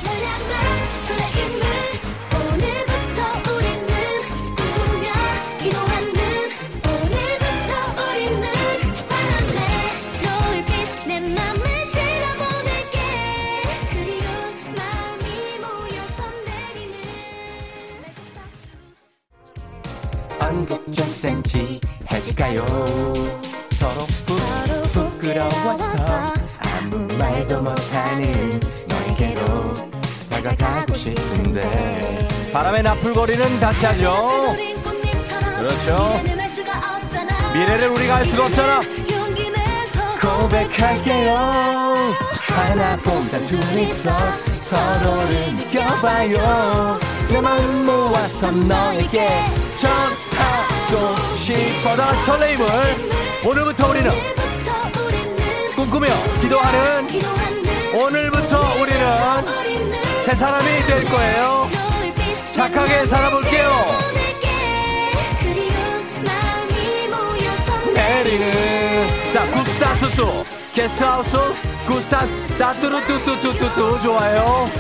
A: 언제쯤 생치해질까요? 서로 부, 부끄러워서 아무 말도 못하는 너에게로 다가가고 싶은데 바람에 나풀거리는 같이 하죠. 그렇죠. 미래를 우리가 알 수가 없잖아. 고백할게요. 하나보다 둘이서 서로를 느껴봐요 내 마음 모아서 너에게 전하고 싶어 더 설레임을 오늘부터 우리는 꿈꾸며 기도하는 오늘부터 우리는 새 사람이 될 거예요. 착하게 살아볼게요. 내리는 자 굿스타트 뚜 게스트하우스 굿스타 따뚜루뚜뚜뚜뚜뚜 좋아요.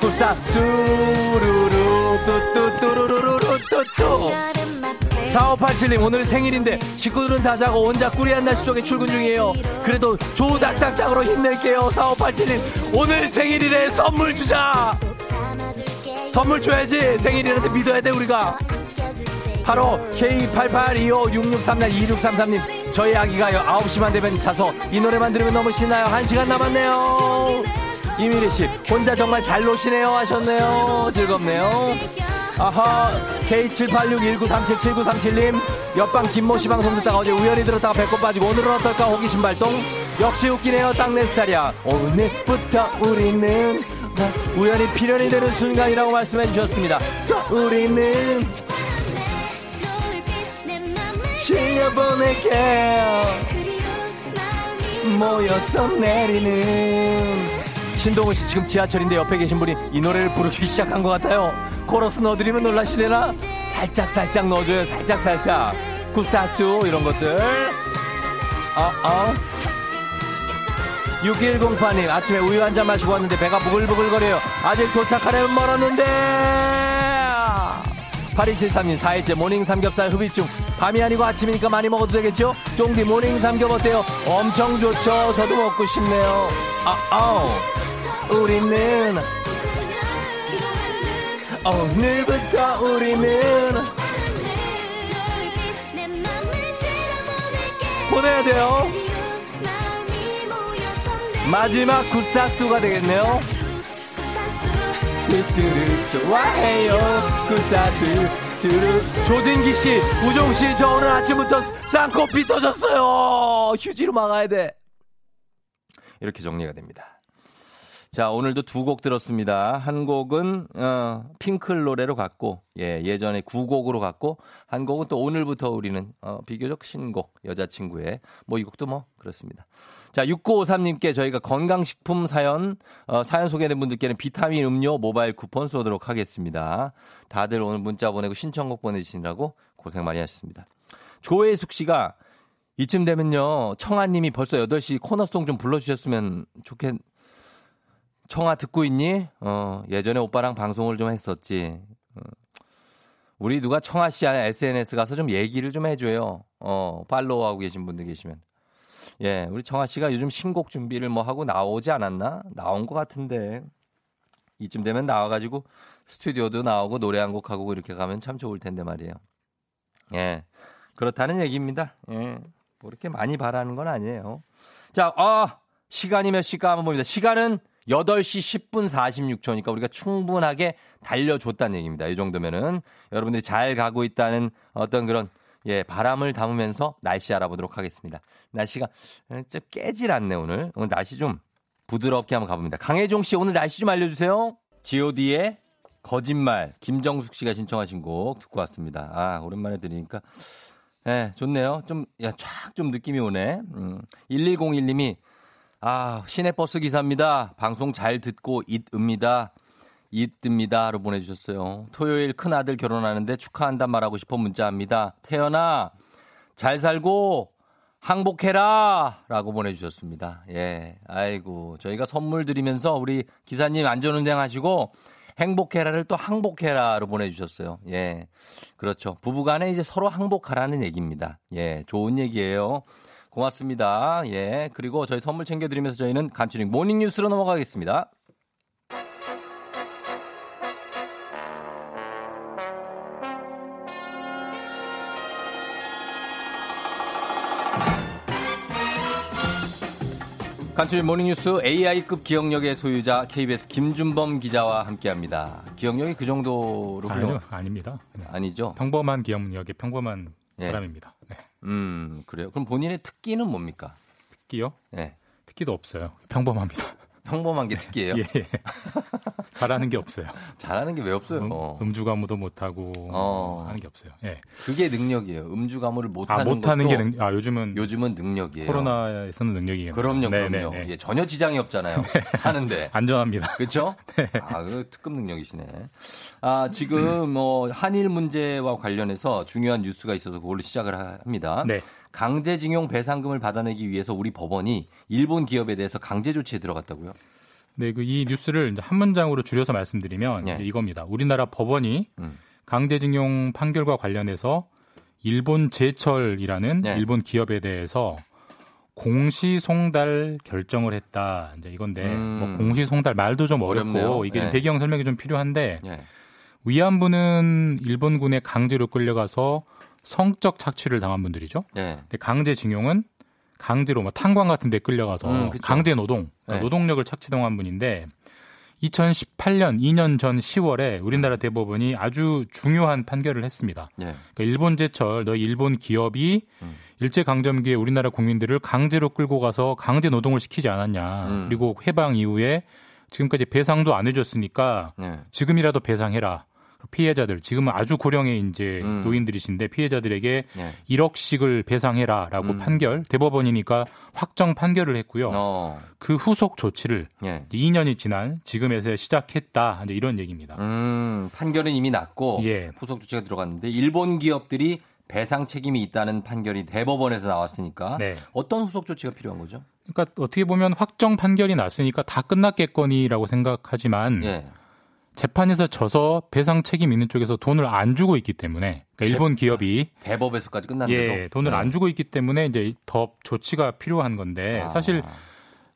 A: 굿스타 뚜루루 뚜뚜뚜루루루뚜뚜 4587님 오늘 생일인데 식구들은 다 자고 혼자 꾸리한 날씨 속에 출근 중이에요. 그래도 조닥닥닥으로 힘낼게요 4587님. 오늘 생일이래 선물 주자. 선물 줘야지 생일이라는데 믿어야 돼 우리가. 바로 K882566342633님 저희 아기가 9시만 되면 자서 이 노래만 들으면 너무 신나요. 1시간 남았네요 이미리 씨 혼자 정말 잘 노시네요 하셨네요. 즐겁네요. 아하 K786193779737님 옆방 김모 씨 방송 듣다가 어제 우연히 들었다가 배꼽 빠지고 오늘은 어떨까? 호기심 발동. 역시 웃기네요 딱 내 스타일이야 오늘부터 우리는 우연히 필연이 되는 순간이라고 말씀해 주셨습니다. 우리는 실려보낼게요 모여서 내리는 신동훈 씨 지금 지하철인데 옆에 계신 분이 이 노래를 부르기 [laughs] 시작한 것 같아요. 코러스 넣어드리면 놀라시려나? 살짝 살짝 넣어줘요. 살짝 살짝. 구스타스 이런 것들. 아 아. 6108님 아침에 우유 한 잔 마시고 왔는데 배가 부글부글거려요. 아직 도착하려면 멀었는데. 8273님 4일째 모닝 삼겹살 흡입 중 밤이 아니고 아침이니까 많이 먹어도 되겠죠? 쫑디 모닝 삼겹 어때요? 엄청 좋죠? 저도 먹고 싶네요. 아, 아우 우리는 오늘부터 우리는 보내야 돼요 마지막 구스타스가 되겠네요 뚜뚜루 좋아해요 구스타스 조진기 씨, 우종 씨, 저 오늘 아침부터 쌍코피 터졌어요. 휴지로 막아야 돼. 이렇게 정리가 됩니다. 자, 오늘도 두 곡 들었습니다. 한 곡은 어, 핑클 노래로 갔고, 예, 예전에 구 곡으로 갔고, 한 곡은 또 오늘부터 우리는 어, 비교적 신곡 여자친구의 뭐 이 곡도 뭐 그렇습니다. 자, 6953님께 저희가 건강식품 사연, 어, 사연 소개된 분들께는 비타민 음료 모바일 쿠폰 쏘도록 하겠습니다. 다들 오늘 문자 보내고 신청곡 보내주시느라고 고생 많이 하셨습니다. 조혜숙 씨가 이쯤 되면요, 청아님이 벌써 8시 코너송 좀 불러주셨으면 좋겠, 청아 듣고 있니? 어, 예전에 오빠랑 방송을 좀 했었지. 어, 우리 누가 청아 씨 SNS 가서 좀 얘기를 좀 해줘요. 어, 팔로우하고 계신 분들 계시면. 예, 우리 청아 씨가 요즘 신곡 준비를 뭐 하고 나오지 않았나? 나온 것 같은데. 이쯤 되면 나와가지고 스튜디오도 나오고 노래 한 곡 하고 이렇게 가면 참 좋을 텐데 말이에요. 예. 그렇다는 얘기입니다. 예. 뭐 이렇게 많이 바라는 건 아니에요. 자, 아, 시간이 몇 시까 한번 봅니다. 시간은 8시 10분 46초니까 우리가 충분하게 달려줬다는 얘기입니다. 이 정도면은 여러분들이 잘 가고 있다는 어떤 그런 예, 바람을 담으면서 날씨 알아보도록 하겠습니다. 날씨가 좀 깨질 않네, 오늘. 오늘 날씨 좀 부드럽게 한번 가봅니다. 강혜종 씨, 오늘 날씨 좀 알려주세요. GOD의 거짓말, 김정숙 씨가 신청하신 곡 듣고 왔습니다. 아, 오랜만에 들으니까. 예, 좋네요. 좀, 야, 쫙 좀 느낌이 오네. 음, 1101님이, 아, 시내버스 기사입니다. 방송 잘 듣고 있읍니다. 있듭니다로 보내주셨어요. 토요일 큰아들 결혼하는데 축하한단 말하고 싶어 문자합니다. 태연아, 잘 살고 항복해라! 라고 보내주셨습니다. 예. 아이고, 저희가 선물 드리면서 우리 기사님 안전운행 하시고 행복해라를 또 항복해라로 보내주셨어요. 예. 그렇죠. 부부간에 이제 서로 항복하라는 얘기입니다. 예. 좋은 얘기예요. 고맙습니다. 예. 그리고 저희 선물 챙겨드리면서 저희는 간추린 모닝뉴스로 넘어가겠습니다. 간추린 모닝뉴스 AI급 기억력의 소유자 KBS 김준범 기자와 함께합니다. 기억력이 그 정도로
H: 아니요,
A: 훌륭
H: 아닙니다.
A: 아니죠?
H: 평범한 기억력의 평범한
A: 예.
H: 사람입니다. 네.
A: 음 그래요. 그럼 본인의 특기는 뭡니까?
H: 특기요?
A: 네.
H: 특기도 없어요. 평범합니다.
A: 평범한 게 특기예요.
H: 예. [laughs] 잘하는 게 없어요.
A: 잘하는 게 왜 없어요?
H: 음,
A: 어.
H: 음 주 가무도 못하고
A: 어.
H: 하는 게 없어요. 예.
A: 그게 능력이에요. 음주 가무를 못하는
H: 아 못하는 게 능, 아 요즘은
A: 요즘은 능력이에요.
H: 코로나에서는 능력이에요.
A: 그럼요,
H: 네,
A: 그럼요.
H: 네, 네.
A: 예, 전혀 지장이 없잖아요. [laughs] 사는데.
H: 안전합니다.
A: 그렇죠? [laughs] 아, 그 특급 능력이시네. 아, 지금 뭐 한일 문제와 관련해서 중요한 뉴스가 있어서 그걸로 시작을 하- 합니다.
H: 네.
A: 강제징용 배상금을 받아내기 위해서 우리 법원이 일본 기업에 대해서 강제 조치에 들어갔다고요?
H: 네, 그 이 뉴스를 한 문장으로 줄여서 말씀드리면
A: 예.
H: 이겁니다. 우리나라 법원이
A: 음.
H: 강제징용 판결과 관련해서 일본 제철이라는
A: 네.
H: 일본 기업에 대해서 공시송달 결정을 했다. 이제 이건데
A: 음.
H: 뭐 공시송달 말도 좀 어렵고
A: 어렵네요.
H: 이게
A: 네.
H: 배경 설명이 좀 필요한데
A: 예.
H: 위안부는 일본군에 강제로 끌려가서 성적 착취를 당한 분들이죠.
A: 예.
H: 근데 강제징용은 강제로 뭐 탄광 같은 데 끌려가서
A: 음.
H: 강제 노동, 그러니까
A: 네.
H: 노동력을 착취당한 분인데 2018년 2년 전 10월에 우리나라 대법원이 아주 중요한 판결을 했습니다.
A: 예.
H: 그러니까 일본 제철 너희 일본 기업이
A: 음.
H: 일제 강점기에 우리나라 국민들을 강제로 끌고 가서 강제 노동을 시키지 않았냐.
A: 음.
H: 그리고 해방 이후에 지금까지 배상도 안 해줬으니까
A: 예.
H: 지금이라도 배상해라. 피해자들 지금은 아주 고령의 이제
A: 음.
H: 노인들이신데 피해자들에게
A: 예.
H: 1억씩을 배상해라라고
A: 음.
H: 판결 대법원이니까 확정 판결을 했고요.
A: 어.
H: 그 후속 조치를
A: 예.
H: 2년이 지난 지금에서 시작했다. 이제 이런 얘기입니다.
A: 음, 판결은 이미 났고
H: 예.
A: 후속 조치가 들어갔는데 일본 기업들이 배상 책임이 있다는 판결이 대법원에서 나왔으니까
H: 네.
A: 어떤 후속 조치가 필요한 거죠?
H: 그러니까 어떻게 보면 확정 판결이 났으니까 다 끝났겠거니라고 생각하지만
A: 예.
H: 재판에서 져서 배상 책임 있는 쪽에서 돈을 안 주고 있기 때문에 그러니까 일본 기업이
A: 대법에서까지 끝났는데도
H: 예, 돈을
A: 네.
H: 안 주고 있기 때문에 이제 더 조치가 필요한 건데
A: 아.
H: 사실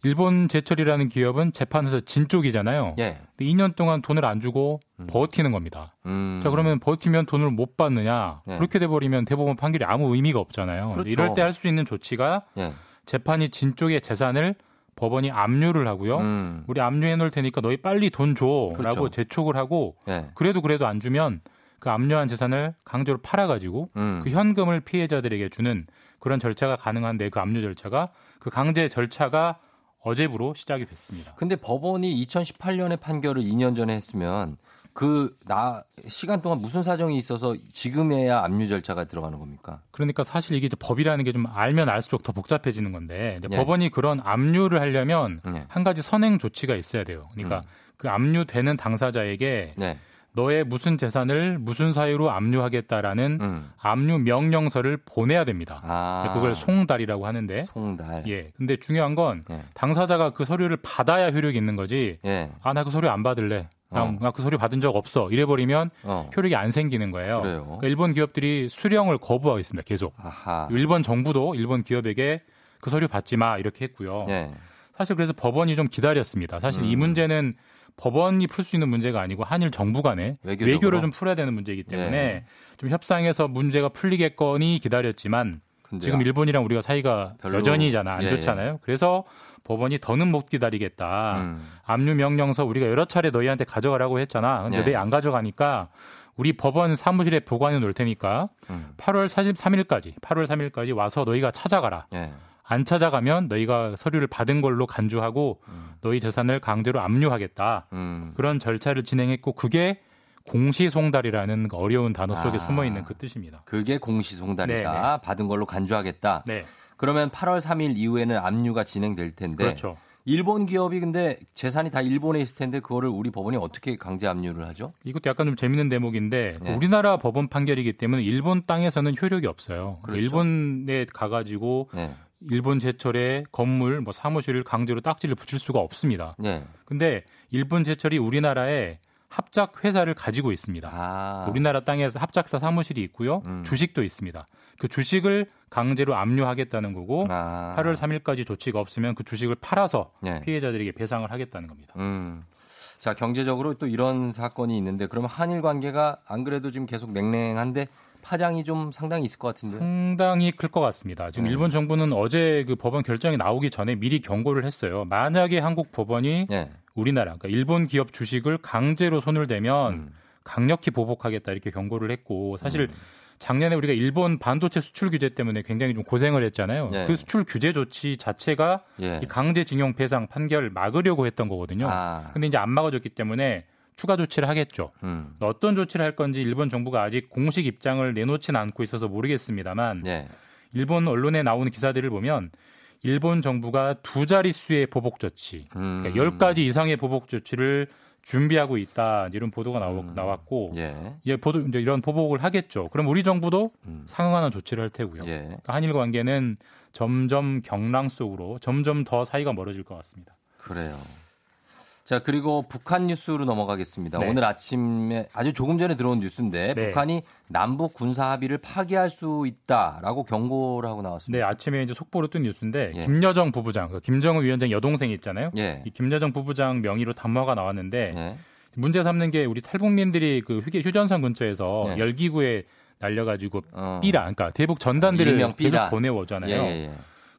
H: 일본 제철이라는 기업은 재판에서 진 쪽이잖아요.
A: 예.
H: 근데 2년 동안 돈을 안 주고 버티는 겁니다.
A: 음.
H: 자 그러면 버티면 돈을 못 받느냐?
A: 네.
H: 그렇게 돼 버리면 대법원 판결이 아무 의미가 없잖아요.
A: 그렇죠.
H: 이럴 때 할 수 있는 조치가
A: 예.
H: 재판이 진 쪽의 재산을 법원이 압류를 하고요.
A: 음.
H: 우리 압류해 놓을 테니까 너희 빨리 돈 줘라고
A: 그렇죠.
H: 재촉을 하고
A: 예.
H: 그래도 그래도 안 주면 그 압류한 재산을 강제로 팔아가지고
A: 음.
H: 그 현금을 피해자들에게 주는 그런 절차가 가능한데 그 압류 절차가 그 강제 절차가 어제부로 시작이 됐습니다.
A: 근데 법원이 2018년에 판결을 2년 전에 했으면 그 나 시간 동안 무슨 사정이 있어서 지금에야 압류 절차가 들어가는 겁니까?
H: 그러니까 사실 이게 법이라는 게 좀 알면 알수록 더 복잡해지는 건데
A: 예.
H: 법원이 그런 압류를 하려면
A: 네.
H: 한 가지 선행 조치가 있어야 돼요. 그러니까
A: 음.
H: 그 압류되는 당사자에게
A: 네.
H: 너의 무슨 재산을 무슨 사유로 압류하겠다라는
A: 음.
H: 압류 명령서를 보내야 됩니다.
A: 아.
H: 그걸 송달이라고 하는데
A: 송달.
H: 예. 근데 중요한 건
A: 예.
H: 당사자가 그 서류를 받아야 효력이 있는 거지.
A: 예.
H: 아, 나 그 서류 안 받을래.
A: 어.
H: 나그 서류 받은 적 없어. 이래버리면
A: 어.
H: 효력이 안 생기는 거예요. 그러니까 일본 기업들이 수령을 거부하고 있습니다. 계속.
A: 아하.
H: 일본 정부도 일본 기업에게 그 서류 받지 마 이렇게 했고요.
A: 예.
H: 사실 그래서 법원이 좀 기다렸습니다. 사실 이
A: 음.
H: 문제는 법원이 풀 수 있는 문제가 아니고 한일 정부 간에
A: 외교적으로?
H: 외교를 좀 풀어야 되는 문제이기 때문에
A: 예.
H: 좀 협상해서 문제가 풀리겠거니 기다렸지만
A: 근데
H: 지금 일본이랑 우리가 사이가
A: 별로-
H: 여전히잖아 안
A: 예,
H: 좋잖아요. 그래서 법원이 더는 못 기다리겠다.
A: 음.
H: 압류 명령서 우리가 여러 차례 너희한테 가져가라고 했잖아. 근데
A: 예.
H: 너희 안 가져가니까 우리 법원 사무실에 보관해 놓을 테니까
A: 음.
H: 8월 43일까지 8월 3일까지 와서 너희가 찾아가라.
A: 예.
H: 안 찾아가면 너희가 서류를 받은 걸로 간주하고 너희 재산을 강제로 압류하겠다.
A: 음.
H: 그런 절차를 진행했고 그게 공시송달이라는 그 어려운 단어 속에
A: 아.
H: 숨어 있는 그 뜻입니다.
A: 그게 공시송달이다.
H: 네,
A: 받은 걸로 간주하겠다.
H: 네,
A: 그러면 8월 3일 이후에는 압류가 진행될 텐데
H: 그렇죠.
A: 일본 기업이 근데 재산이 다 일본에 있을 텐데 그거를 우리 법원이 어떻게 강제 압류를 하죠?
H: 이것도 약간 좀 재밌는 대목인데
A: 네.
H: 우리나라 법원 판결이기 때문에 일본 땅에서는 효력이 없어요.
A: 그렇죠.
H: 일본에 가가지고
A: 네.
H: 일본 제철의 건물, 뭐 사무실을 강제로 딱지를 붙일 수가 없습니다.
A: 네.
H: 근데 일본 제철이 우리나라에 합작 회사를 가지고 있습니다.
A: 아.
H: 우리나라 땅에서 합작사 사무실이 있고요.
A: 음.
H: 주식도 있습니다. 그 주식을 강제로 압류하겠다는 거고
A: 아.
H: 8월 3일까지 조치가 없으면 그 주식을 팔아서
A: 네.
H: 피해자들에게 배상을 하겠다는 겁니다.
A: 음. 자, 경제적으로 또 이런 사건이 있는데 그러면 한일 관계가 안 그래도 지금 계속 냉랭한데 파장이 좀 상당히 있을 것 같은데요.
H: 상당히 클 것 같습니다. 지금
A: 네.
H: 일본 정부는 어제 그 법원 결정이 나오기 전에 미리 경고를 했어요. 만약에 한국 법원이
A: 네.
H: 우리나라, 그러니까 일본 기업 주식을 강제로 손을 대면
A: 음.
H: 강력히 보복하겠다 이렇게 경고를 했고 사실 작년에 우리가 일본 반도체 수출 규제 때문에 굉장히 좀 고생을 했잖아요.
A: 네.
H: 그 수출 규제 조치 자체가
A: 예.
H: 이 강제징용 배상 판결 막으려고 했던 거거든요.
A: 아.
H: 근데 이제 안 막아줬기 때문에 추가 조치를 하겠죠.
A: 음.
H: 어떤 조치를 할 건지 일본 정부가 아직 공식 입장을 내놓지는 않고 있어서 모르겠습니다만
A: 예.
H: 일본 언론에 나오는 기사들을 보면 일본 정부가 두 자릿수의 보복 조치,
A: 음.
H: 그러니까 10가지 이상의 보복 조치를 준비하고 있다 이런 보도가 나오, 나왔고
A: 예.
H: 예, 보도 이제 이런 보복을 하겠죠. 그럼 우리 정부도
A: 음.
H: 상응하는 조치를 할 테고요.
A: 예.
H: 그러니까 한일 관계는 점점 경랑 속으로 점점 더 사이가 멀어질 것 같습니다.
A: 그래요. 자, 그리고 북한 뉴스로 넘어가겠습니다.
H: 네.
A: 오늘 아침에 아주 조금 전에 들어온 뉴스인데
H: 네.
A: 북한이 남북 군사 합의를 파기할 수 있다라고 경고를 하고
H: 네,
A: 나왔습니다.
H: 아침에 이제 속보로 뜬 뉴스인데
A: 예.
H: 김여정 부부장, 그 김정은 위원장 여동생 있잖아요.
A: 예.
H: 이 김여정 부부장 명의로 담화가 나왔는데
A: 예.
H: 문제 삼는 게 우리 탈북민들이 그 휴게 휴전선 근처에서
A: 네.
H: 열기구에 날려가지고
A: 어.
H: 삐라, 그러니까 대북 전단들을
A: 일명 삐라.
H: 계속 보내오잖아요.
A: 예, 예, 예.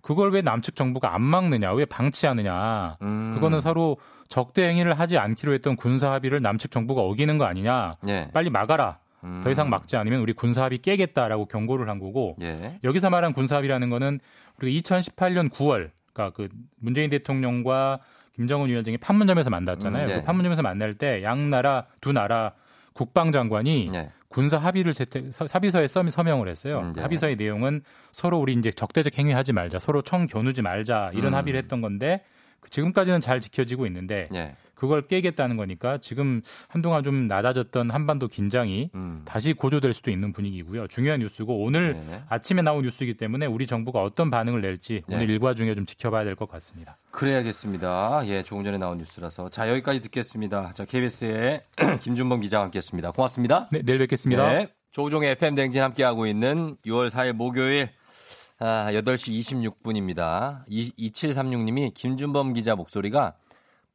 H: 그걸 왜 남측 정부가 안 막느냐, 왜 방치하느냐?
A: 음.
H: 그거는 서로 적대 행위를 하지 않기로 했던 군사 합의를 남측 정부가 어기는 거 아니냐?
A: 예.
H: 빨리 막아라.
A: 음.
H: 더 이상 막지 않으면 우리 군사 합의 깨겠다라고 경고를 한 거고
A: 예.
H: 여기서 말한 군사 합의라는 거는 우리가 2018년 9월, 그러니까 그 문재인 대통령과 김정은 위원장이 판문점에서 만났잖아요.
A: 음, 네.
H: 그 판문점에서 만날 때 양 나라 두 나라 국방장관이
A: 예.
H: 군사 합의를 채택, 서- 합의서에 서- 서명을 했어요.
A: 음, 네.
H: 합의서의 내용은 서로 우리 이제 적대적 행위하지 말자, 서로 청 겨누지 말자 이런
A: 음.
H: 합의를 했던 건데 그 지금까지는 잘 지켜지고 있는데
A: 예.
H: 그걸 깨겠다는 거니까 지금 한동안 좀 낮아졌던 한반도 긴장이
A: 음.
H: 다시 고조될 수도 있는 분위기고요. 중요한 뉴스고 오늘
A: 네.
H: 아침에 나온 뉴스이기 때문에 우리 정부가 어떤 반응을 낼지
A: 네.
H: 오늘 일과 중에 좀 지켜봐야 될 것 같습니다.
A: 그래야겠습니다. 예, 조금 전에 나온 뉴스라서. 자, 여기까지 듣겠습니다. 자, KBS의 [clears throat] 김준범 기자와 함께 했습니다. 고맙습니다.
H: 네, 내일 뵙겠습니다.
A: 네. 조종의 FM 댕진 함께하고 있는 6월 4일 목요일 아, 8시 26분입니다. 2736님이 김준범 기자 목소리가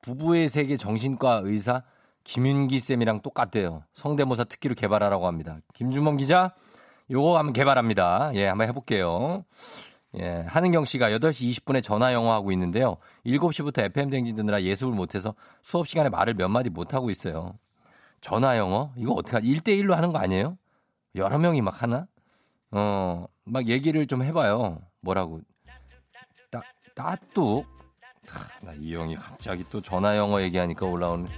A: 부부의 세계 정신과 의사 김윤기 쌤이랑 똑같대요. 성대모사 특기로 개발하라고 합니다. 김준범 기자, 요거 한번 개발합니다. 예, 한번 해볼게요. 예, 한은경 씨가 8시 20분에 전화 영어 하고 있는데요. 7시부터 FM 댕진 듣느라 예습을 못해서 수업 시간에 말을 몇 마디 못하고 있어요. 전화 영어? 이거 어떻게 하지? 1대1로 하는 거 아니에요? 여러 명이 막 하나? 어, 막 얘기를 좀 해봐요. 뭐라고. 따, 따뚝. 나이 형이 갑자기 또 전화 영어 얘기하니까 올라오는.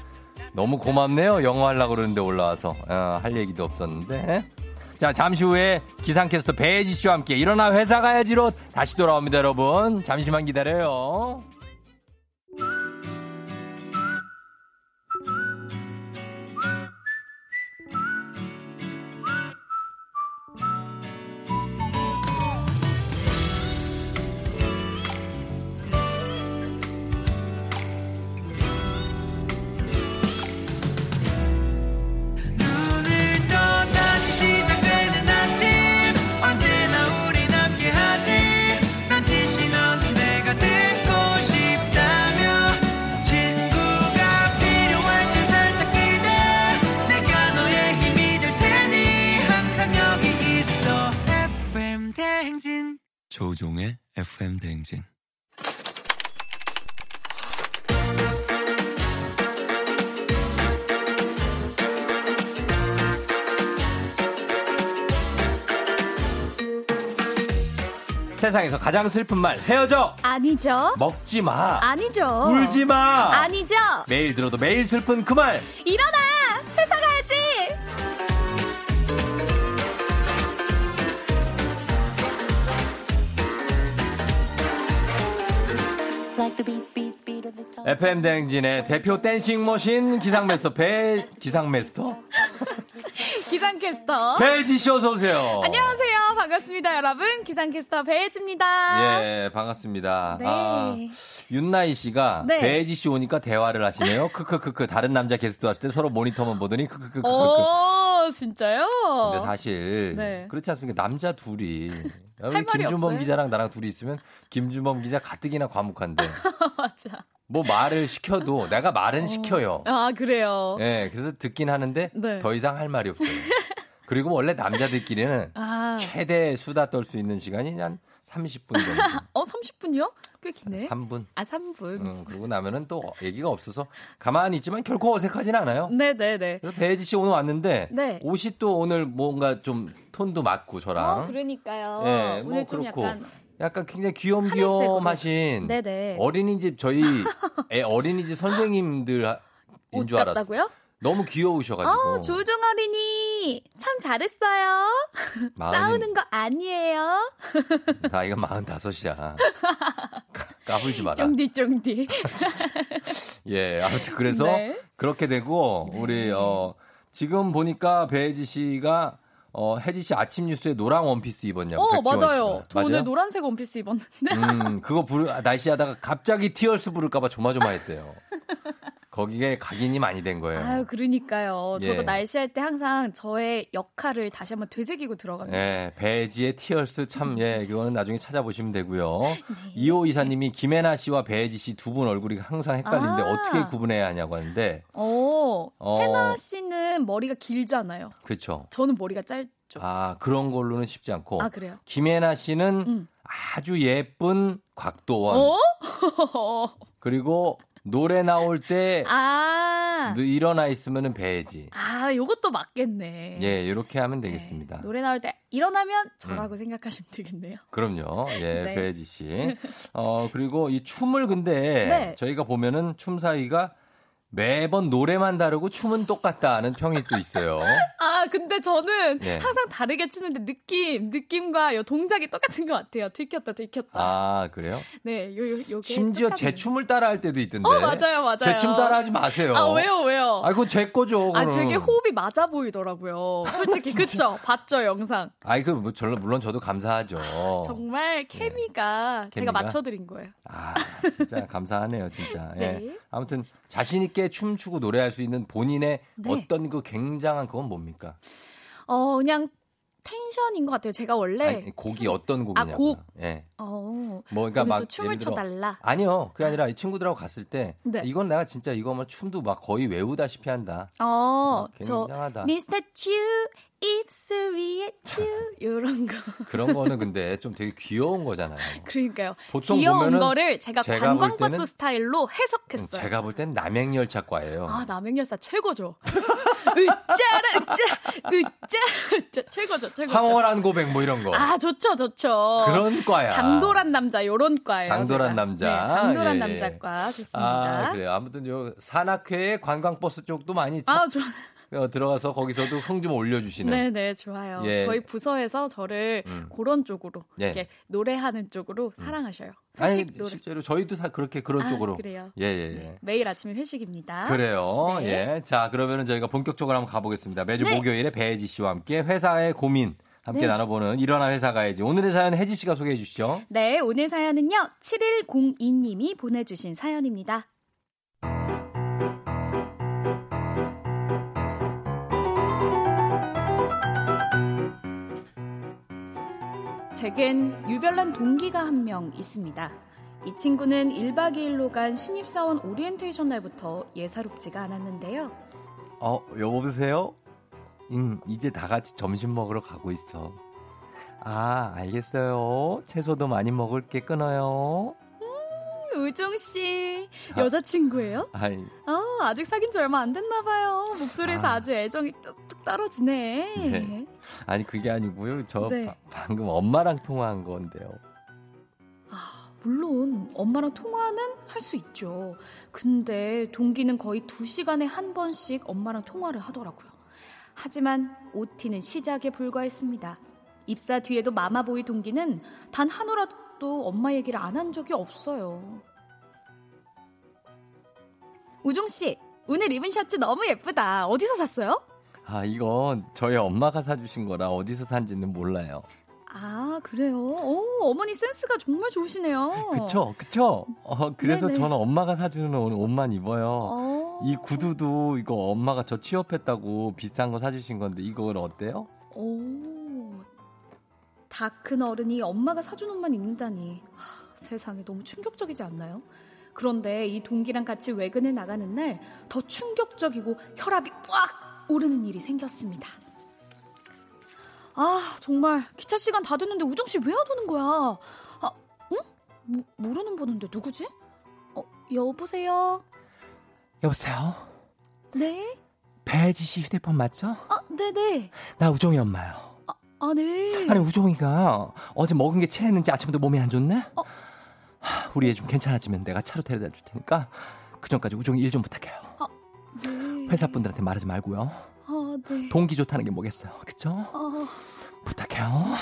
A: 너무 고맙네요. 영어 하려고 그러는데 올라와서. 어, 할 얘기도 없었는데. 자, 잠시 후에 기상캐스터 배지 씨와 함께 일어나 회사 가야지로 다시 돌아옵니다, 여러분. 잠시만 기다려요. 세상에서 가장 슬픈 말, 헤어져!
C: 아니죠.
A: 먹지 마!
C: 아니죠.
A: 울지 마!
C: 아니죠.
A: 매일 들어도 매일 슬픈 그 말!
C: 일어나. 회사 가야지.
A: FM 대행진의 대표 댄싱 머신 기상메스터 배 기상메스터
C: 기상캐스터. [laughs]
A: 배지 씨 어서 오세요.
C: 안녕하세요. 반갑습니다, 여러분. 기상캐스터 배혜지입니다.
A: 예, 반갑습니다.
C: 네.
A: 아, 윤나희 씨가
C: 네.
A: 배지 씨 오니까 대화를 하시네요. [laughs] 크크크크 다른 남자 게스트 왔을 때 서로 모니터만 보더니 크크크크크.
C: 오, 진짜요?
A: 근데 사실
C: 네.
A: 그렇지 않습니까? 남자 둘이 [laughs]
C: 말이
A: 김준범
C: 없어요?
A: 기자랑 나랑 둘이 있으면 김준범 기자 가뜩이나 과묵한데 [laughs]
C: 맞아.
A: 뭐 말을 시켜도 내가 말은 시켜요.
C: 아, 그래요.
A: 예, 그래서 듣긴 하는데
C: 네.
A: 더 이상 할 말이 없어요. 그리고 원래 남자들끼리는 [laughs]
C: 아,
A: 최대 수다 떨 수 있는 시간이 한 30분 정도. [laughs]
C: 어, 30분이요? 꽤 기네.
A: 3분.
C: 아, 3분.
A: 음, 그러고 나면은 또 얘기가 없어서 가만히 있지만 결코 어색하진 않아요.
C: 네네네.
A: 그래서 배혜지 씨 오늘 왔는데
C: 네.
A: 옷이 또 오늘 뭔가 좀 톤도 맞고 저랑
C: 어, 그러니까요.
A: 예,
C: 오늘
A: 뭐
C: 좀
A: 그렇고.
C: 약간
A: 약간 굉장히 귀염귀염하신
C: 네네.
A: 어린이집 저희 애 어린이집 선생님들인 옷줄 알았어요.
C: 같다고요?
A: 너무 귀여우셔가지고
C: 어, 조종 어린이 참 잘했어요. [laughs]
A: 마흔이-
C: 싸우는 거 아니에요. [laughs]
A: 나이가 45이야. 까불지 마라.
C: 쫑디 쫑디. [laughs]
A: 예, 아무튼 그래서
C: 네.
A: 그렇게 되고 우리 어 지금 보니까 배혜지 씨가 어 혜지 씨 아침 뉴스에 노랑 원피스 입었냐고.
C: 어 맞아요. 저 오늘
A: 맞아요?
C: 노란색 원피스 입었는데.
A: 음, 그거 부르 날씨 하다가 갑자기 티얼스 부를까봐 조마조마했대요. 거기에 각인이 많이 된 거예요.
C: 아유 그러니까요. 저도
A: 예.
C: 날씨할 때 항상 저의 역할을 다시 한번 되새기고 들어갑니다.
A: 예, 배지의 티얼스 참, 예, 그거는 나중에 찾아보시면 되고요. [laughs]
C: 네.
A: 이호 이사님이 김혜나 씨와 배지 씨 두 분 얼굴이 항상 헷갈리는데
C: 아.
A: 어떻게 구분해야 하냐고 하는데,
C: 어,
A: 어.
C: 해나 씨는 머리가 길잖아요.
A: 그렇죠.
C: 저는 머리가 짧죠.
A: 아, 그런 걸로는 쉽지 않고.
C: 아, 그래요?
A: 김혜나 씨는
C: 음.
A: 아주 예쁜 곽도원.
C: 어? [laughs]
A: 그리고 노래 나올 때
C: 아,
A: 일어나 있으면은 배지.
C: 아, 요것도 맞겠네.
A: 예, 이렇게 하면
C: 네.
A: 되겠습니다.
C: 노래 나올 때 일어나면 저라고 생각하시면 되겠네요.
A: 그럼요. 예, [laughs]
C: 네.
A: 배지 씨. 어, 그리고 이 춤을 근데
C: 네.
A: 저희가 보면은 춤 사위가 매번 노래만 다르고 춤은 똑같다는 평이 또 있어요. [laughs]
C: 아, 근데 저는
A: 네.
C: 항상 다르게 추는데 느낌, 느낌과 요 동작이 똑같은 것 같아요. 들켰다, 들켰다.
A: 아, 그래요?
C: 네, 요, 요, 요게.
A: 심지어
C: 똑같네요.
A: 제 춤을 따라 할 때도 있던데.
C: 어, 맞아요, 맞아요.
A: 제 춤 따라 하지 마세요.
C: 아, 왜요, 왜요?
A: 아, 그거 제 거죠.
C: 아,
A: 그거는.
C: 되게 호흡이 맞아 보이더라고요. 솔직히, [laughs] 그쵸? 봤죠, 영상.
A: 아이, 그, 뭐, 저- 물론 저도 감사하죠.
C: 정말 케미가 제가
A: 케미가?
C: 맞춰드린 거예요.
A: 아, 진짜 감사하네요, 진짜. [laughs] 예.
C: 네.
A: 아무튼 자신있게 춤추고 노래할 수 있는 본인의
C: 네.
A: 어떤 그 굉장한 그건 뭡니까?
C: 어, 그냥 텐션인 것 같아요. 제가 원래.
A: 아니, 곡이 어떤 곡이냐고.
C: 아, 곡?
A: 예.
C: 어,
A: 뭐, 그러니까 막.
C: 또 춤을
A: 들어-
C: 춰달라.
A: 아니요. 그게 아니라 이 친구들하고 갔을 때.
C: 네.
A: 이건 내가 진짜 이거 뭐 춤도 막 거의 외우다시피 한다.
C: 어, 저
A: 굉장하다.
C: 미스터 츄 입술 위에 츄 요런 거. [laughs]
A: 그런 거는 근데 좀 되게 귀여운 거잖아요.
C: 그러니까요.
A: 보통
C: 귀여운 거를 제가,
A: 제가 볼
C: 관광버스 스타일로 해석했어요.
A: 제가 볼 땐 남행열차과예요.
C: 아, 남행열사 최고죠. [laughs] 으짜라, 으짜, 으짜, 으짜, 최고죠, 최고죠.
A: 황홀한 고백 뭐 이런 거.
C: 아, 좋죠, 좋죠.
A: 그런 과야.
C: 당돌한 남자, 요런 과예요.
A: 당돌한
C: 제가.
A: 남자.
C: 네, 당돌한
A: 예, 예.
C: 남자과 좋습니다.
A: 아, 그래요. 아무튼 요 산악회의 관광버스 쪽도 많이
C: 아, 좋
A: 어, 들어가서 거기서도 흥 좀 올려주시는.
C: 네, 네, 좋아요.
A: 예.
C: 저희 부서에서 저를
A: 음.
C: 그런 쪽으로
A: 예.
C: 이렇게 노래하는 쪽으로 사랑하셔요.
A: 아니
C: 노래.
A: 실제로 저희도 다 그렇게 그런
C: 아,
A: 쪽으로.
C: 그래요?
A: 예, 예, 예.
C: 네, 매일 아침에 회식입니다.
A: 그래요.
C: 네.
A: 예. 자, 그러면은 저희가 본격적으로 한번 가보겠습니다. 매주
C: 네.
A: 목요일에 배혜지 씨와 함께 회사의 고민 함께
C: 네.
A: 나눠보는 일어나 회사 가야지. 오늘의 사연 혜지 씨가 소개해 주시죠.
C: 네, 오늘 사연은요. 7102님이 보내주신 사연입니다. 제겐 유별난 동기가 한 명 있습니다. 이 친구는 1박 2일로 간 신입사원 오리엔테이션 날부터 예사롭지가 않았는데요.
A: 어, 여보세요? 응, 이제 다 같이 점심 먹으러 가고 있어. 아, 알겠어요. 채소도 많이 먹을게 끊어요.
C: 우종 씨, 여자친구예요?
A: 아이,
C: 아, 아직 사귄 지 얼마 안 됐나 봐요. 목소리에서
A: 아.
C: 아. 주 애정이 뚝뚝 떨어지네.
A: 네. 아니 그게 아니고요. 저
C: 네.
A: 바- 방금 엄마랑 통화한 건데요.
C: 아, 물론 엄마랑 통화는 할 수 있죠. 근데 동기는 거의 두 시간에 한 번씩 엄마랑 통화를 하더라고요. 하지만 OT는 시작에 불과했습니다. 입사 뒤에도 마마보이 동기는 단 하루라도 엄마 얘기를 안 한 적이 없어요. 우종 씨, 오늘 입은 셔츠 너무 예쁘다. 어디서 샀어요?
A: 아 이건 저희 엄마가 사주신 거라 어디서 산지는 몰라요.
C: 아, 그래요? 오, 어머니 센스가 정말 좋으시네요.
A: 그쵸, 그쵸. 어 그래서
C: 네네.
A: 저는 엄마가 사주는 오늘 옷만 입어요.
C: 어.
A: 이 구두도 이거 엄마가 저 취업했다고 비싼 거 사주신 건데 이건 어때요?
C: 오, 다 큰 어른이 엄마가 사준 옷만 입는다니 하, 세상에 너무 충격적이지 않나요? 그런데 이 동기랑 같이 외근을 나가는 날 더 충격적이고 혈압이 꽉 오르는 일이 생겼습니다. 아 정말 기차 시간 다 됐는데 우정 씨 왜 안 오는 거야? 모, 모르는 번호인데 누구지? 어, 여보세요?
A: 여보세요?
C: 네?
A: 배지 씨 휴대폰 맞죠?
C: 아, 네 네.
A: 나 우종이 엄마요.
C: 아, 네.
A: 아니 우종이가 어제 먹은 게 체했는지 아침부터 몸이 안 좋네?
C: 어.
A: 하, 우리 애 좀 괜찮아지면 내가 차로 데려다 줄 테니까 그 전까지 우종이 일 좀 부탁해요.
C: 네.
A: 회사 분들한테 말하지 말고요.
C: 아, 네.
A: 동기 좋다는 게 뭐겠어요, 그쵸?
C: 아,
A: 부탁해요.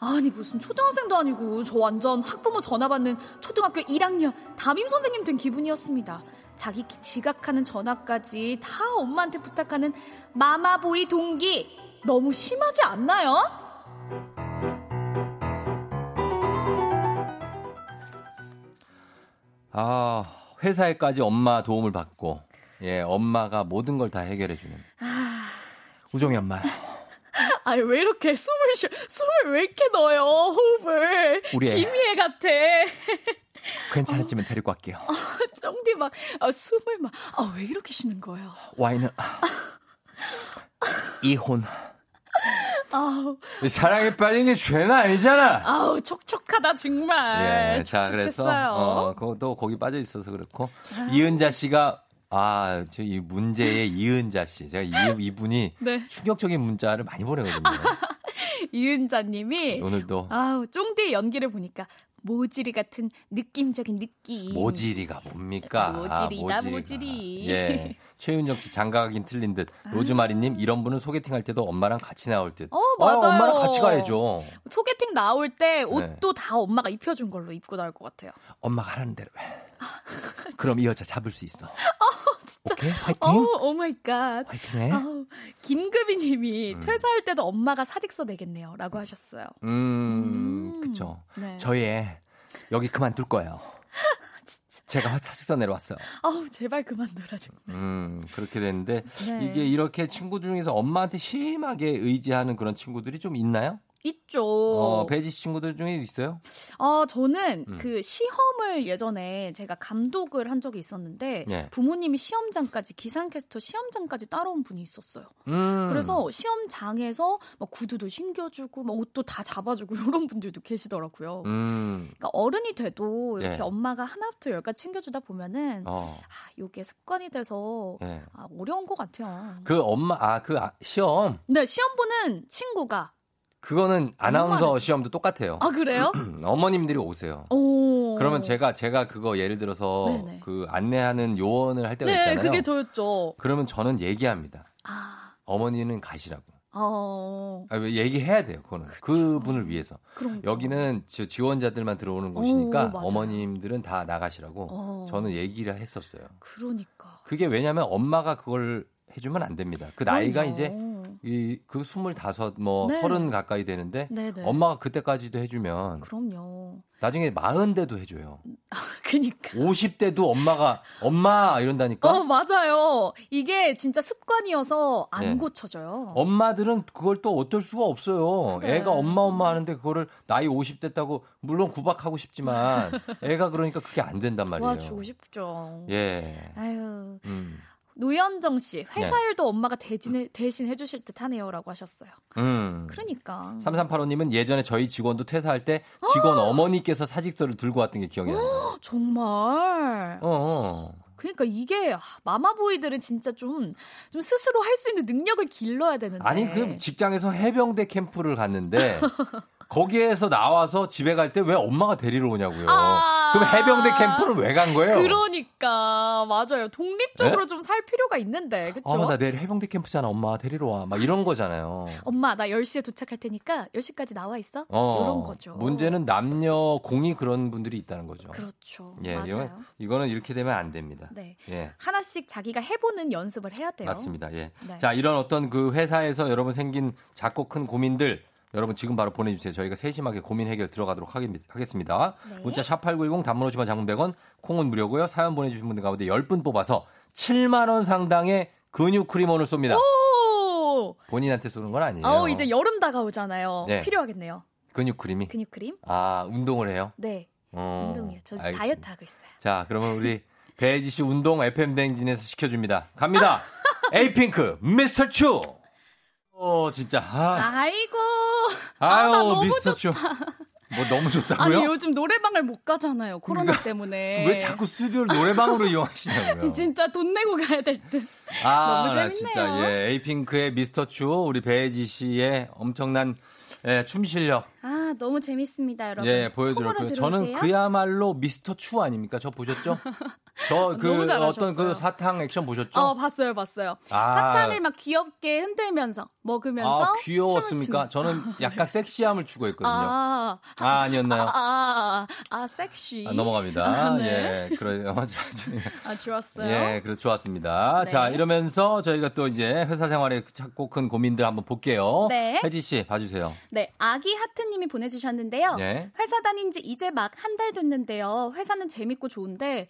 C: 아니 무슨 초등학생도 아니고 저 완전 학부모 전화 받는 초등학교 1학년 담임 선생님 된 기분이었습니다. 자기 지각하는 전화까지 다 엄마한테 부탁하는 마마보이 동기 너무 심하지 않나요?
A: 아, 회사에까지 엄마 도움을 받고, 예, 엄마가 모든 걸 다 해결해 주는. 우종이 엄마요. [laughs]
C: 아니 왜 이렇게 숨을 쉬 숨을 왜 이렇게 넣어요 호흡을
A: 우리 애.
C: 김희애 같아 [laughs]
A: 괜찮아지면 데리고 갈게요.
C: 쫑디 막 아, 숨을 막아왜 이렇게 쉬는 거예요
A: 와인은 [laughs] 이혼. [laughs]
C: 아우
A: 사랑에 빠진 게 죄는 아니잖아.
C: 아우 촉촉하다 정말
A: 예, 자 그래서.
C: 어,
A: 그것도 거기 빠져 있어서 그렇고 이은자 씨가 아, 저 이 문제의 [laughs] 이은자 씨. 제가 이, 이분이
C: 네.
A: 충격적인 문자를 많이 보내거든요. [laughs]
C: 이은자 님이
A: 오늘도
C: 아우 쫑디의 연기를 보니까 모지리 같은 느낌적인 느낌
A: 모지리가 뭡니까?
C: 모지리다,
A: 아,
C: 모지리.
A: 예. 최윤정 씨 장가가긴 틀린 듯. 로즈마리님 이런 분은 소개팅 할 때도 엄마랑 같이 나올 듯.
C: 어, 맞아요.
A: 엄마랑 같이 가야죠.
C: 소개팅 나올 때 옷도
A: 네.
C: 다 엄마가 입혀준 걸로 입고 나올 것 같아요
A: 엄마가 하라는 대로 해. [laughs] 그럼 이 여자 잡을 수 있어.
C: 진짜.
A: 오케이 화이팅.
C: 어, oh my God
A: 화이팅해.
C: 아우, 김금희 님이
A: 음.
C: 퇴사할 때도 엄마가 사직서 내겠네요. 라고 하셨어요.
A: 음,
C: 음.
A: 그쵸.
C: 네.
A: 저희 애 여기 그만둘 거예요. [laughs] 제가 사직서 내려왔어요.
C: 아우, 제발 그만둬라, 정말.
A: 음, 그렇게 됐는데
C: 네.
A: 이게 이렇게 친구 중에서 엄마한테 심하게 의지하는 그런 친구들이 좀 있나요?
C: 있죠.
A: 어, 배지 씨 친구들 중에 있어요?
C: 어, 저는
A: 음.
C: 그 시험을 예전에 제가 감독을 한 적이 있었는데
A: 예.
C: 부모님이 시험장까지 기상캐스터 시험장까지 따라온 분이 있었어요.
A: 음.
C: 그래서 시험장에서 막 구두도 신겨주고 막 옷도 다 잡아주고 [laughs] 이런 분들도 계시더라고요.
A: 음.
C: 그러니까 어른이 돼도 이렇게
A: 예.
C: 엄마가 하나부터 열까지 챙겨주다 보면은
A: 어.
C: 아, 요게 습관이 돼서
A: 예.
C: 아, 어려운 것 같아요.
A: 그 엄마 아 그 시험
C: 네, 시험 보는 친구가
A: 그거는 아나운서 시험도 똑같아요.
C: 아 그래요? [clears throat]
A: 어머님들이 오세요.
C: 오.
A: 그러면 제가 제가 그거 예를 들어서
C: 네네.
A: 그 안내하는 요원을 할 때가
C: 네,
A: 있잖아요.
C: 그게 저였죠.
A: 그러면 저는 얘기합니다.
C: 아,
A: 어머니는 가시라고.
C: 어,
A: 아, 왜 얘기해야 돼요. 그거는 그분을 위해서.
C: 그럼
A: 여기는 지- 지원자들만 들어오는 곳이니까
C: 맞아요.
A: 어머님들은 다 나가시라고
C: 어.
A: 저는 얘기를 했었어요.
C: 그러니까.
A: 그게 왜냐하면 엄마가 그걸 해주면 안 됩니다. 그 나이가
C: 그럼요.
A: 이제 이그 스물다섯 뭐
C: 네.
A: 서른 가까이 되는데
C: 네네.
A: 엄마가 그때까지도 해주면
C: 그럼요.
A: 나중에 마흔 대도 해줘요. [laughs]
C: 그니까.
A: 50대도 엄마가 엄마 이런다니까.
C: 어, 맞아요. 이게 진짜 습관이어서 안
A: 네.
C: 고쳐져요.
A: 엄마들은 그걸 또 어쩔 수가 없어요.
C: 그래.
A: 애가 엄마 엄마 하는데 그거를 나이 50 됐다고 물론 구박하고 싶지만 [laughs] 애가 그러니까 그게 안 된단 말이에요.
C: 도와주고 싶죠.
A: 예.
C: 아유.
A: 음.
C: 노현정 씨, 회사
A: 네.
C: 일도 엄마가 대신, 대신 해주실 듯 하네요라고 하셨어요.
A: 음.
C: 그러니까.
A: 3385님은 예전에 저희 직원도 퇴사할 때 직원 어 머니께서 사직서를 들고 왔던 게 기억이 나요.
C: 정말.
A: 어, 어.
C: 그러니까 이게 아, 마마보이들은 진짜 좀, 좀 스스로 할 수 있는 능력을 길러야 되는데.
A: 아니 그 직장에서 해병대 캠프를 갔는데 [laughs] 거기에서 나와서 집에 갈 때 왜 엄마가 데리러 오냐고요.
C: 아.
A: 그럼 해병대 캠프는 왜 간 거예요?
C: 그러니까 맞아요. 독립적으로
A: 네?
C: 좀살 필요가 있는데 그렇죠?
A: 아, 나 내일 해병대 캠프잖아. 엄마 데리러 와. 막 이런 거잖아요.
C: 엄마 나 10시에 도착할 테니까 10시까지 나와 있어.
A: 어,
C: 이런 거죠.
A: 문제는 남녀 공이 그런 분들이 있다는 거죠.
C: 그렇죠.
A: 예,
C: 맞아요.
A: 이건, 이거는 이렇게 되면 안 됩니다.
C: 네.
A: 예.
C: 하나씩 자기가 해보는 연습을 해야 돼요.
A: 맞습니다. 예.
C: 네.
A: 자, 이런 어떤 그 회사에서 여러분 생긴 작고 큰 고민들 여러분 지금 바로 보내주세요. 저희가 세심하게 고민 해결 들어가도록 하겠- 하겠습니다.
C: 네.
A: 문자 샵8910 단문 50원 장문 100원 콩은 무료고요. 사연 보내주신 분들 가운데 10분 뽑아서 7만 원 상당의 근육 크리몬을 쏩니다.
C: 오!
A: 본인한테 쏘는 건 아니에요.
C: 어, 이제 여름 다가오잖아요.
A: 네.
C: 필요하겠네요.
A: 근육 크림이.
C: 근육 크림?
A: 아, 운동을 해요?
C: 네.
A: 어,
C: 운동이에요. 저
A: 알겠습니다.
C: 다이어트 하고 있어요.
A: 자, 그러면 우리 배지 씨 운동 FM 댕진에서 시켜줍니다. 갑니다. [laughs] 에이핑크, 미스터 추. 어, 진짜. 아,
C: 아이고.
A: 아유,
C: 나 너무
A: 미스터 추. 뭐 너무 좋다고요?
C: 아니 요즘 노래방을 못 가잖아요. 코로나 때문에.
A: 왜 자꾸 스튜디오를 노래방으로 이용하시냐고요? [laughs]
C: 진짜 돈 내고 가야 될 듯.
A: 아,
C: 너무
A: 나
C: 재밌네요.
A: 진짜 예, 에이핑크의 미스터 추 우리 배지 씨의 엄청난 예, 춤 실력
C: 아 너무 재밌습니다, 여러분.
A: 예 보여드렸고요. 저는. 그야말로 미스터 추 아닙니까? 저 보셨죠? [laughs] 저그
C: 너무 잘하셨어요.
A: 어떤 그 사탕 액션 보셨죠?
C: 어 봤어요, 봤어요.
A: 아.
C: 사탕을 막 귀엽게 흔들면서 먹으면서.
A: 아 귀여웠습니까? 저는 약간 섹시함을 추구했거든요. 아,
C: 아,
A: 아니었나요?
C: 아, 아, 아, 섹시.
A: 아, 넘어갑니다.
C: 아, 네.
A: 예, 그래요.
C: 아, 좋았어요.
A: 예, 그래 좋았습니다.
C: 네.
A: 자, 이러면서 저희가 또 이제 회사 생활에 작고 큰 고민들 한번 볼게요.
C: 네.
A: 혜지 씨, 봐주세요.
C: 네, 아기 하트님이 보내주셨는데요.
A: 예.
C: 회사 다닌 지 이제 막 한 달 됐는데요. 회사는 재밌고 좋은데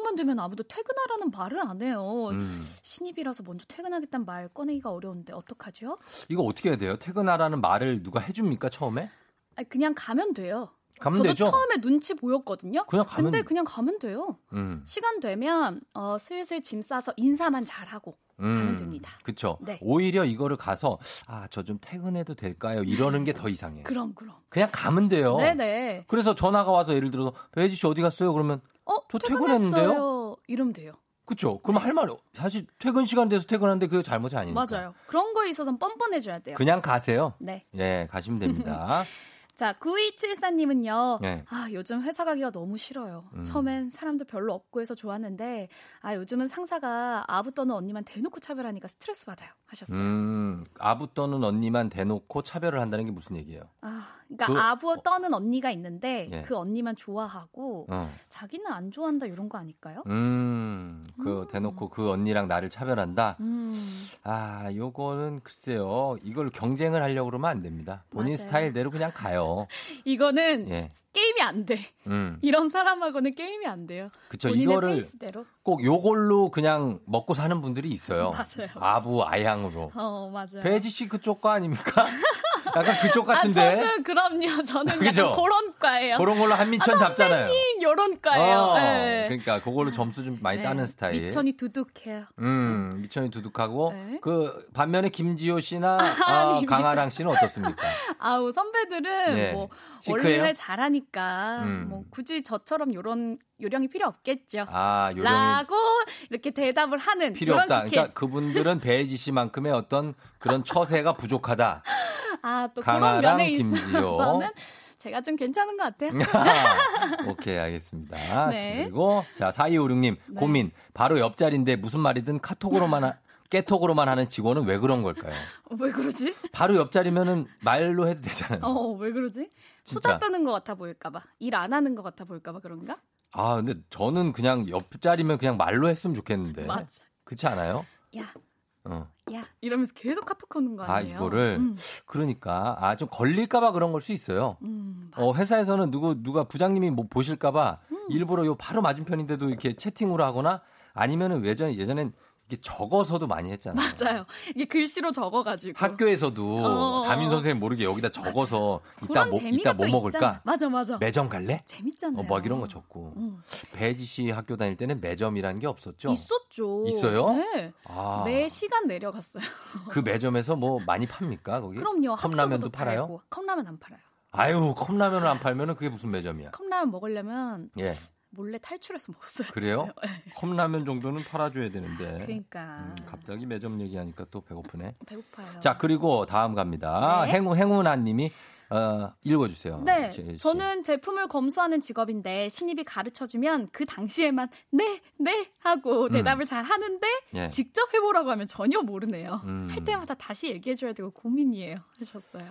C: 저녁만 되면 아무도 퇴근하라는 말을 안 해요.
A: 음.
C: 신입이라서 먼저 퇴근하겠다는 말 꺼내기가 어려운데 어떡하죠?
A: 이거 어떻게 해야 돼요? 퇴근하라는 말을 누가 해줍니까 처음에?
C: 아니, 그냥 가면 돼요.
A: 가면
C: 저도
A: 되죠?
C: 처음에 눈치 보였거든요.
A: 그냥 가면-
C: 근데 그냥 가면 돼요.
A: 음.
C: 시간 되면 어, 슬슬 짐 싸서 인사만 잘하고 가면 됩니다.
A: 그쵸.
C: 네.
A: 오히려 이거를 가서, 아, 저 좀 퇴근해도 될까요? 이러는 게 더 이상해요.
C: 그럼 그럼.
A: 그냥 가면 돼요.
C: 네네.
A: 그래서 전화가 와서 예를 들어서, 배지 씨 어디 갔어요? 그러면,
C: 어,
A: 저 퇴근했는데요?
C: 이러면 돼요.
A: 그쵸. 그럼 할 말이, 사실 퇴근 시간 돼서 퇴근하는데 그게 잘못이 아니니까.
C: 맞아요. 그런 거에 있어서는 뻔뻔해줘야 돼요.
A: 그냥 가세요.
C: 네.
A: 예, 가시면 됩니다. [laughs]
C: 자, 9274님은요.
A: 네.
C: 아, 요즘 회사 가기가 너무 싫어요.
A: 음.
C: 처음엔 사람도 별로 없고 해서 좋았는데, 아, 요즘은 상사가 아부 떠는 언니만 대놓고 차별하니까 스트레스 받아요. 하셨어요.
A: 음, 아부 떠는 언니만 대놓고 차별을 한다는 게 무슨 얘기예요?
C: 아, 그러니까
A: 그-
C: 아부 떠는 언니가 있는데,
A: 예.
C: 그 언니만 좋아하고,
A: 어.
C: 자기는 안 좋아한다, 이런 거 아닐까요?
A: 음, 그 대놓고 그 언니랑 나를 차별한다.
C: 음,
A: 아, 요거는 글쎄요. 이걸 경쟁을 하려고 그러면 안 됩니다. 본인
C: 맞아요.
A: 스타일대로 그냥 가요. [laughs]
C: 이거는
A: 예.
C: 게임이 안 돼.
A: 음.
C: 이런 사람하고는 게임이 안 돼요.
A: 그쵸. 이거를
C: 페이스대로.
A: 꼭 요걸로 그냥 먹고 사는 분들이 있어요. [laughs]
C: 맞아요.
A: 아부 아양으로.
C: 어, 맞아요.
A: 배지 씨 그쪽 거 아닙니까? [laughs] 약간 그쪽 같은데.
C: 아, 저는 그럼요. 저는
A: 그죠?
C: 약간 그런 과예요.
A: 그런 걸로 한미천
C: 아,
A: 잡잖아요.
C: 선배님 요런 과예요.
A: 어,
C: 네.
A: 그러니까 그걸로 점수 좀 많이
C: 네.
A: 따는 스타일.
C: 미천이 두둑해요.
A: 음, 미천이 두둑하고
C: 네.
A: 그 반면에 김지호 씨나 [laughs] 아,
C: 아닙니다.
A: 강아랑 씨는 어떻습니까?
C: 아우 선배들은
A: 네.
C: 뭐
A: 시크해요?
C: 원래 잘하니까
A: 음.
C: 뭐 굳이 저처럼 요런 요령이 필요 없겠죠.
A: 아, 요령이
C: 라고 이렇게 대답을 하는
A: 필요
C: 그런
A: 없다.
C: 스킬.
A: 그러니까 그분들은 배지 씨만큼의 어떤 그런 [laughs] 처세가 부족하다. [laughs]
C: 아 또 그런
A: 강아랑
C: 면에. 있어서는 제가 좀 괜찮은 것 같아요. [laughs]
A: 오케이, 알겠습니다. [laughs]
C: 네.
A: 그리고 자, 4256님 고민. 바로 옆자리인데 무슨 말이든 카톡으로만 하, 깨톡으로만 하는 직원은 왜 그런 걸까요?
C: 왜 그러지?
A: 바로 옆자리면은 말로 해도 되잖아요.
C: 어 왜 그러지?
A: 진짜.
C: 수다 떠는 것 같아 보일까봐 일 안 하는 것 같아 보일까봐 그런가?
A: 아, 근데 저는 그냥 옆자리면 그냥 말로 했으면 좋겠는데.
C: 맞아.
A: 그렇지 않아요?
C: 야,
A: 어.
C: 야 이러면서 계속 카톡 하는 거
A: 아,
C: 아니에요?
A: 이거를
C: 음,
A: 그러니까 아, 좀 걸릴까 봐 그런 걸 수 있어요.
C: 음,
A: 어, 회사에서는 누구 누가 부장님이 뭐 보실까 봐
C: 음.
A: 일부러 요 바로 맞은편인데도 이렇게 채팅으로 하거나 아니면은 예전에 예전엔 이게 적어서도 많이 했잖아요.
C: 맞아요. 이게 글씨로 적어가지고
A: 학교에서도
C: 어.
A: 담임 선생님 모르게 여기다 적어서 이따 뭐 이따
C: 뭐또
A: 먹을까?
C: 있잖아. 맞아 맞아.
A: 매점 갈래?
C: 재밌잖아요.
A: 어, 막 이런 거 적고.
C: 음.
A: 배지 씨 학교 다닐 때는 매점이라는 게 없었죠?
C: 있었죠.
A: 있어요?
C: 네.
A: 아,
C: 매 시간 내려갔어요.
A: 그 매점에서 뭐 많이 팝니까? 거기?
C: 그럼요.
A: 컵라면도 팔아요?
C: 팔고. 컵라면 안 팔아요.
A: 아유, 컵라면을 안 팔면은 그게 무슨 매점이야?
C: 컵라면 먹으려면
A: 예.
C: 몰래 탈출해서 먹었어요.
A: 그래요? [laughs] 컵라면 정도는 팔아줘야 되는데.
C: 그러니까
A: 음, 갑자기 매점 얘기하니까 또 배고프네.
C: 배고파요.
A: 자, 그리고 다음 갑니다.
C: 네.
A: 행운, 행운아님이, 어, 읽어주세요.
C: 네,
A: 제- 씨.
C: 저는 제품을 검수하는 직업인데 신입이 가르쳐주면 그 당시에만 네, 네 하고 대답을 잘 하는데
A: 음. 예.
C: 직접 해보라고 하면 전혀 모르네요.
A: 음.
C: 할 때마다 다시 얘기해줘야 되고 고민이에요. 하셨어요.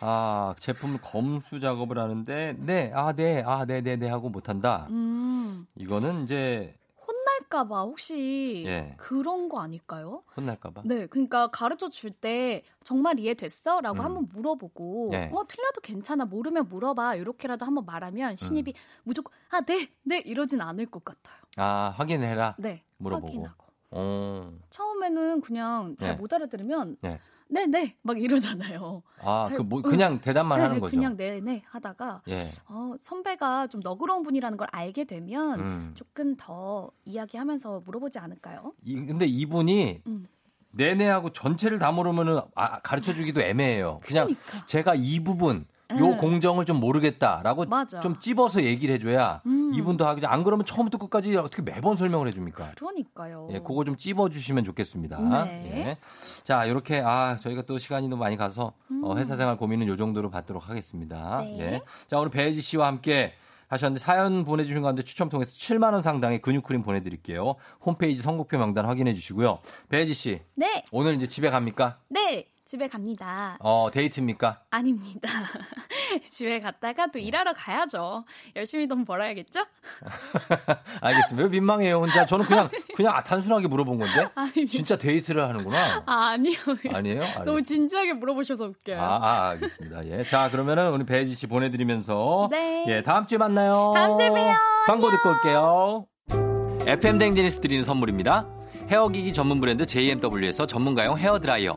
A: 아, 제품 검수 작업을 하는데, 네, 아, 네, 아, 네, 네, 네 하고 못한다.
C: 음,
A: 이거는 이제
C: 혼날까봐 혹시
A: 예.
C: 그런 거 아닐까요?
A: 혼날까봐.
C: 네, 그러니까 가르쳐 줄 때 정말 이해됐어? 라고
A: 음.
C: 한번 물어보고,
A: 네.
C: 어, 틀려도 괜찮아. 모르면 물어봐. 이렇게라도 한번 말하면 신입이 무조건, 아, 네, 네, 이러진 않을 것 같아요.
A: 아, 확인해라.
C: 네,
A: 물어보고.
C: 확인하고.
A: 어.
C: 처음에는 그냥 잘
A: 네.
C: 못 알아들으면,
A: 네.
C: 네, 네, 막 이러잖아요.
A: 아,
C: 잘-
A: 그 뭐,
C: 응.
A: 그냥 대답만
C: 네,
A: 하는
C: 네,
A: 거죠.
C: 그냥 네, 네 하다가,
A: 예.
C: 어, 선배가 좀 너그러운 분이라는 걸 알게 되면
A: 음.
C: 조금 더 이야기하면서 물어보지 않을까요?
A: 이, 근데 이분이
C: 음.
A: 내내 하고 전체를 다 모르면은 아, 가르쳐 주기도 애매해요. 그냥
C: 그러니까.
A: 제가 이 부분 요
C: 네.
A: 공정을 좀 모르겠다라고
C: 맞아.
A: 좀 찝어서 얘기를 해줘야
C: 음.
A: 이분도 하기 안 그러면 처음부터 끝까지 어떻게 매번 설명을 해줍니까?
C: 그러니까요.
A: 예, 그거 좀 찝어주시면 좋겠습니다.
C: 네.
A: 예. 자, 이렇게, 아, 저희가 또 시간이 너무 많이 가서, 어, 회사 생활 고민은 요 정도로 받도록 하겠습니다.
C: 음. 네.
A: 예. 자, 오늘 배지 씨와 함께 하셨는데, 사연 보내주신 가운데 추첨 통해서 7만 원 상당의 근육크림 보내드릴게요. 홈페이지 선곡표 명단 확인해 주시고요. 배지 씨,
C: 네,
A: 오늘 이제 집에 갑니까?
C: 네, 집에 갑니다.
A: 어, 데이트입니까?
C: 아닙니다. [laughs] 집에 갔다가 또 일하러 가야죠. 열심히 돈 벌어야겠죠? [laughs]
A: 알겠습니다. 왜 민망해요, 혼자? 저는 그냥, 그냥 아, 단순하게 물어본 건데? [laughs]
C: 아닙니다.
A: 진짜 데이트를 하는구나.
C: 아, 아니요.
A: 아니에요?
C: 너무
A: 알겠습니다.
C: 진지하게 물어보셔서 웃겨요.
A: 아, 아, 알겠습니다. 예. 자, 그러면은 우리 배지 씨 보내드리면서.
C: 네.
A: 예, 다음 주에 만나요.
C: 다음 주에 봬요.
A: 광고 듣고 올게요. FM 대행진에서 드리는 선물입니다. 헤어기기 전문 브랜드 JMW에서 전문가용 헤어드라이어.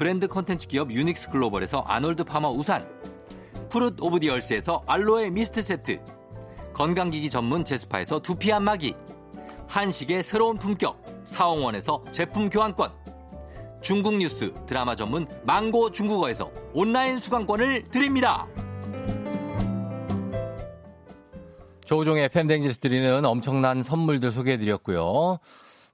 A: 브랜드 컨텐츠 기업 유닉스 글로벌에서 아놀드 파머 우산. Fruit of the Earth에서 알로에 미스트 세트. 건강기기 전문 제스파에서 두피 안마기. 한식의 새로운 품격. 사홍원에서 제품 교환권. 중국 뉴스 드라마 전문 망고 중국어에서 온라인 수강권을 드립니다. 조우종의 FM 대행진에서 드리는 엄청난 선물들 소개해드렸고요.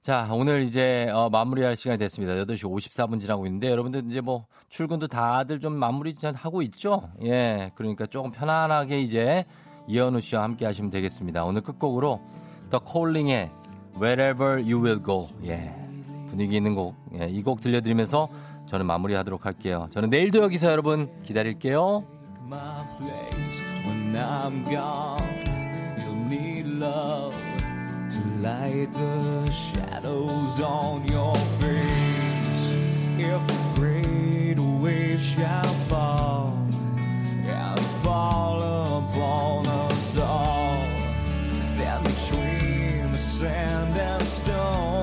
A: 자, 오늘 이제 어, 마무리할 시간이 됐습니다. 8시 54분 지나고 있는데 여러분들 이제 뭐 출근도 다들 좀 마무리 잘 하고 있죠? 예. 그러니까 조금 편안하게 이제 이현우 씨와 함께 하시면 되겠습니다. 오늘 끝곡으로 The Calling의 Wherever You Will Go. 예. 분위기 있는 곡. 예, 이 곡 들려드리면서 저는 마무리하도록 할게요. 저는 내일도 여기서 여러분 기다릴게요.
I: to light the shadows on your face. If a great wave shall fall, and fall upon us all, then between the sand and stone.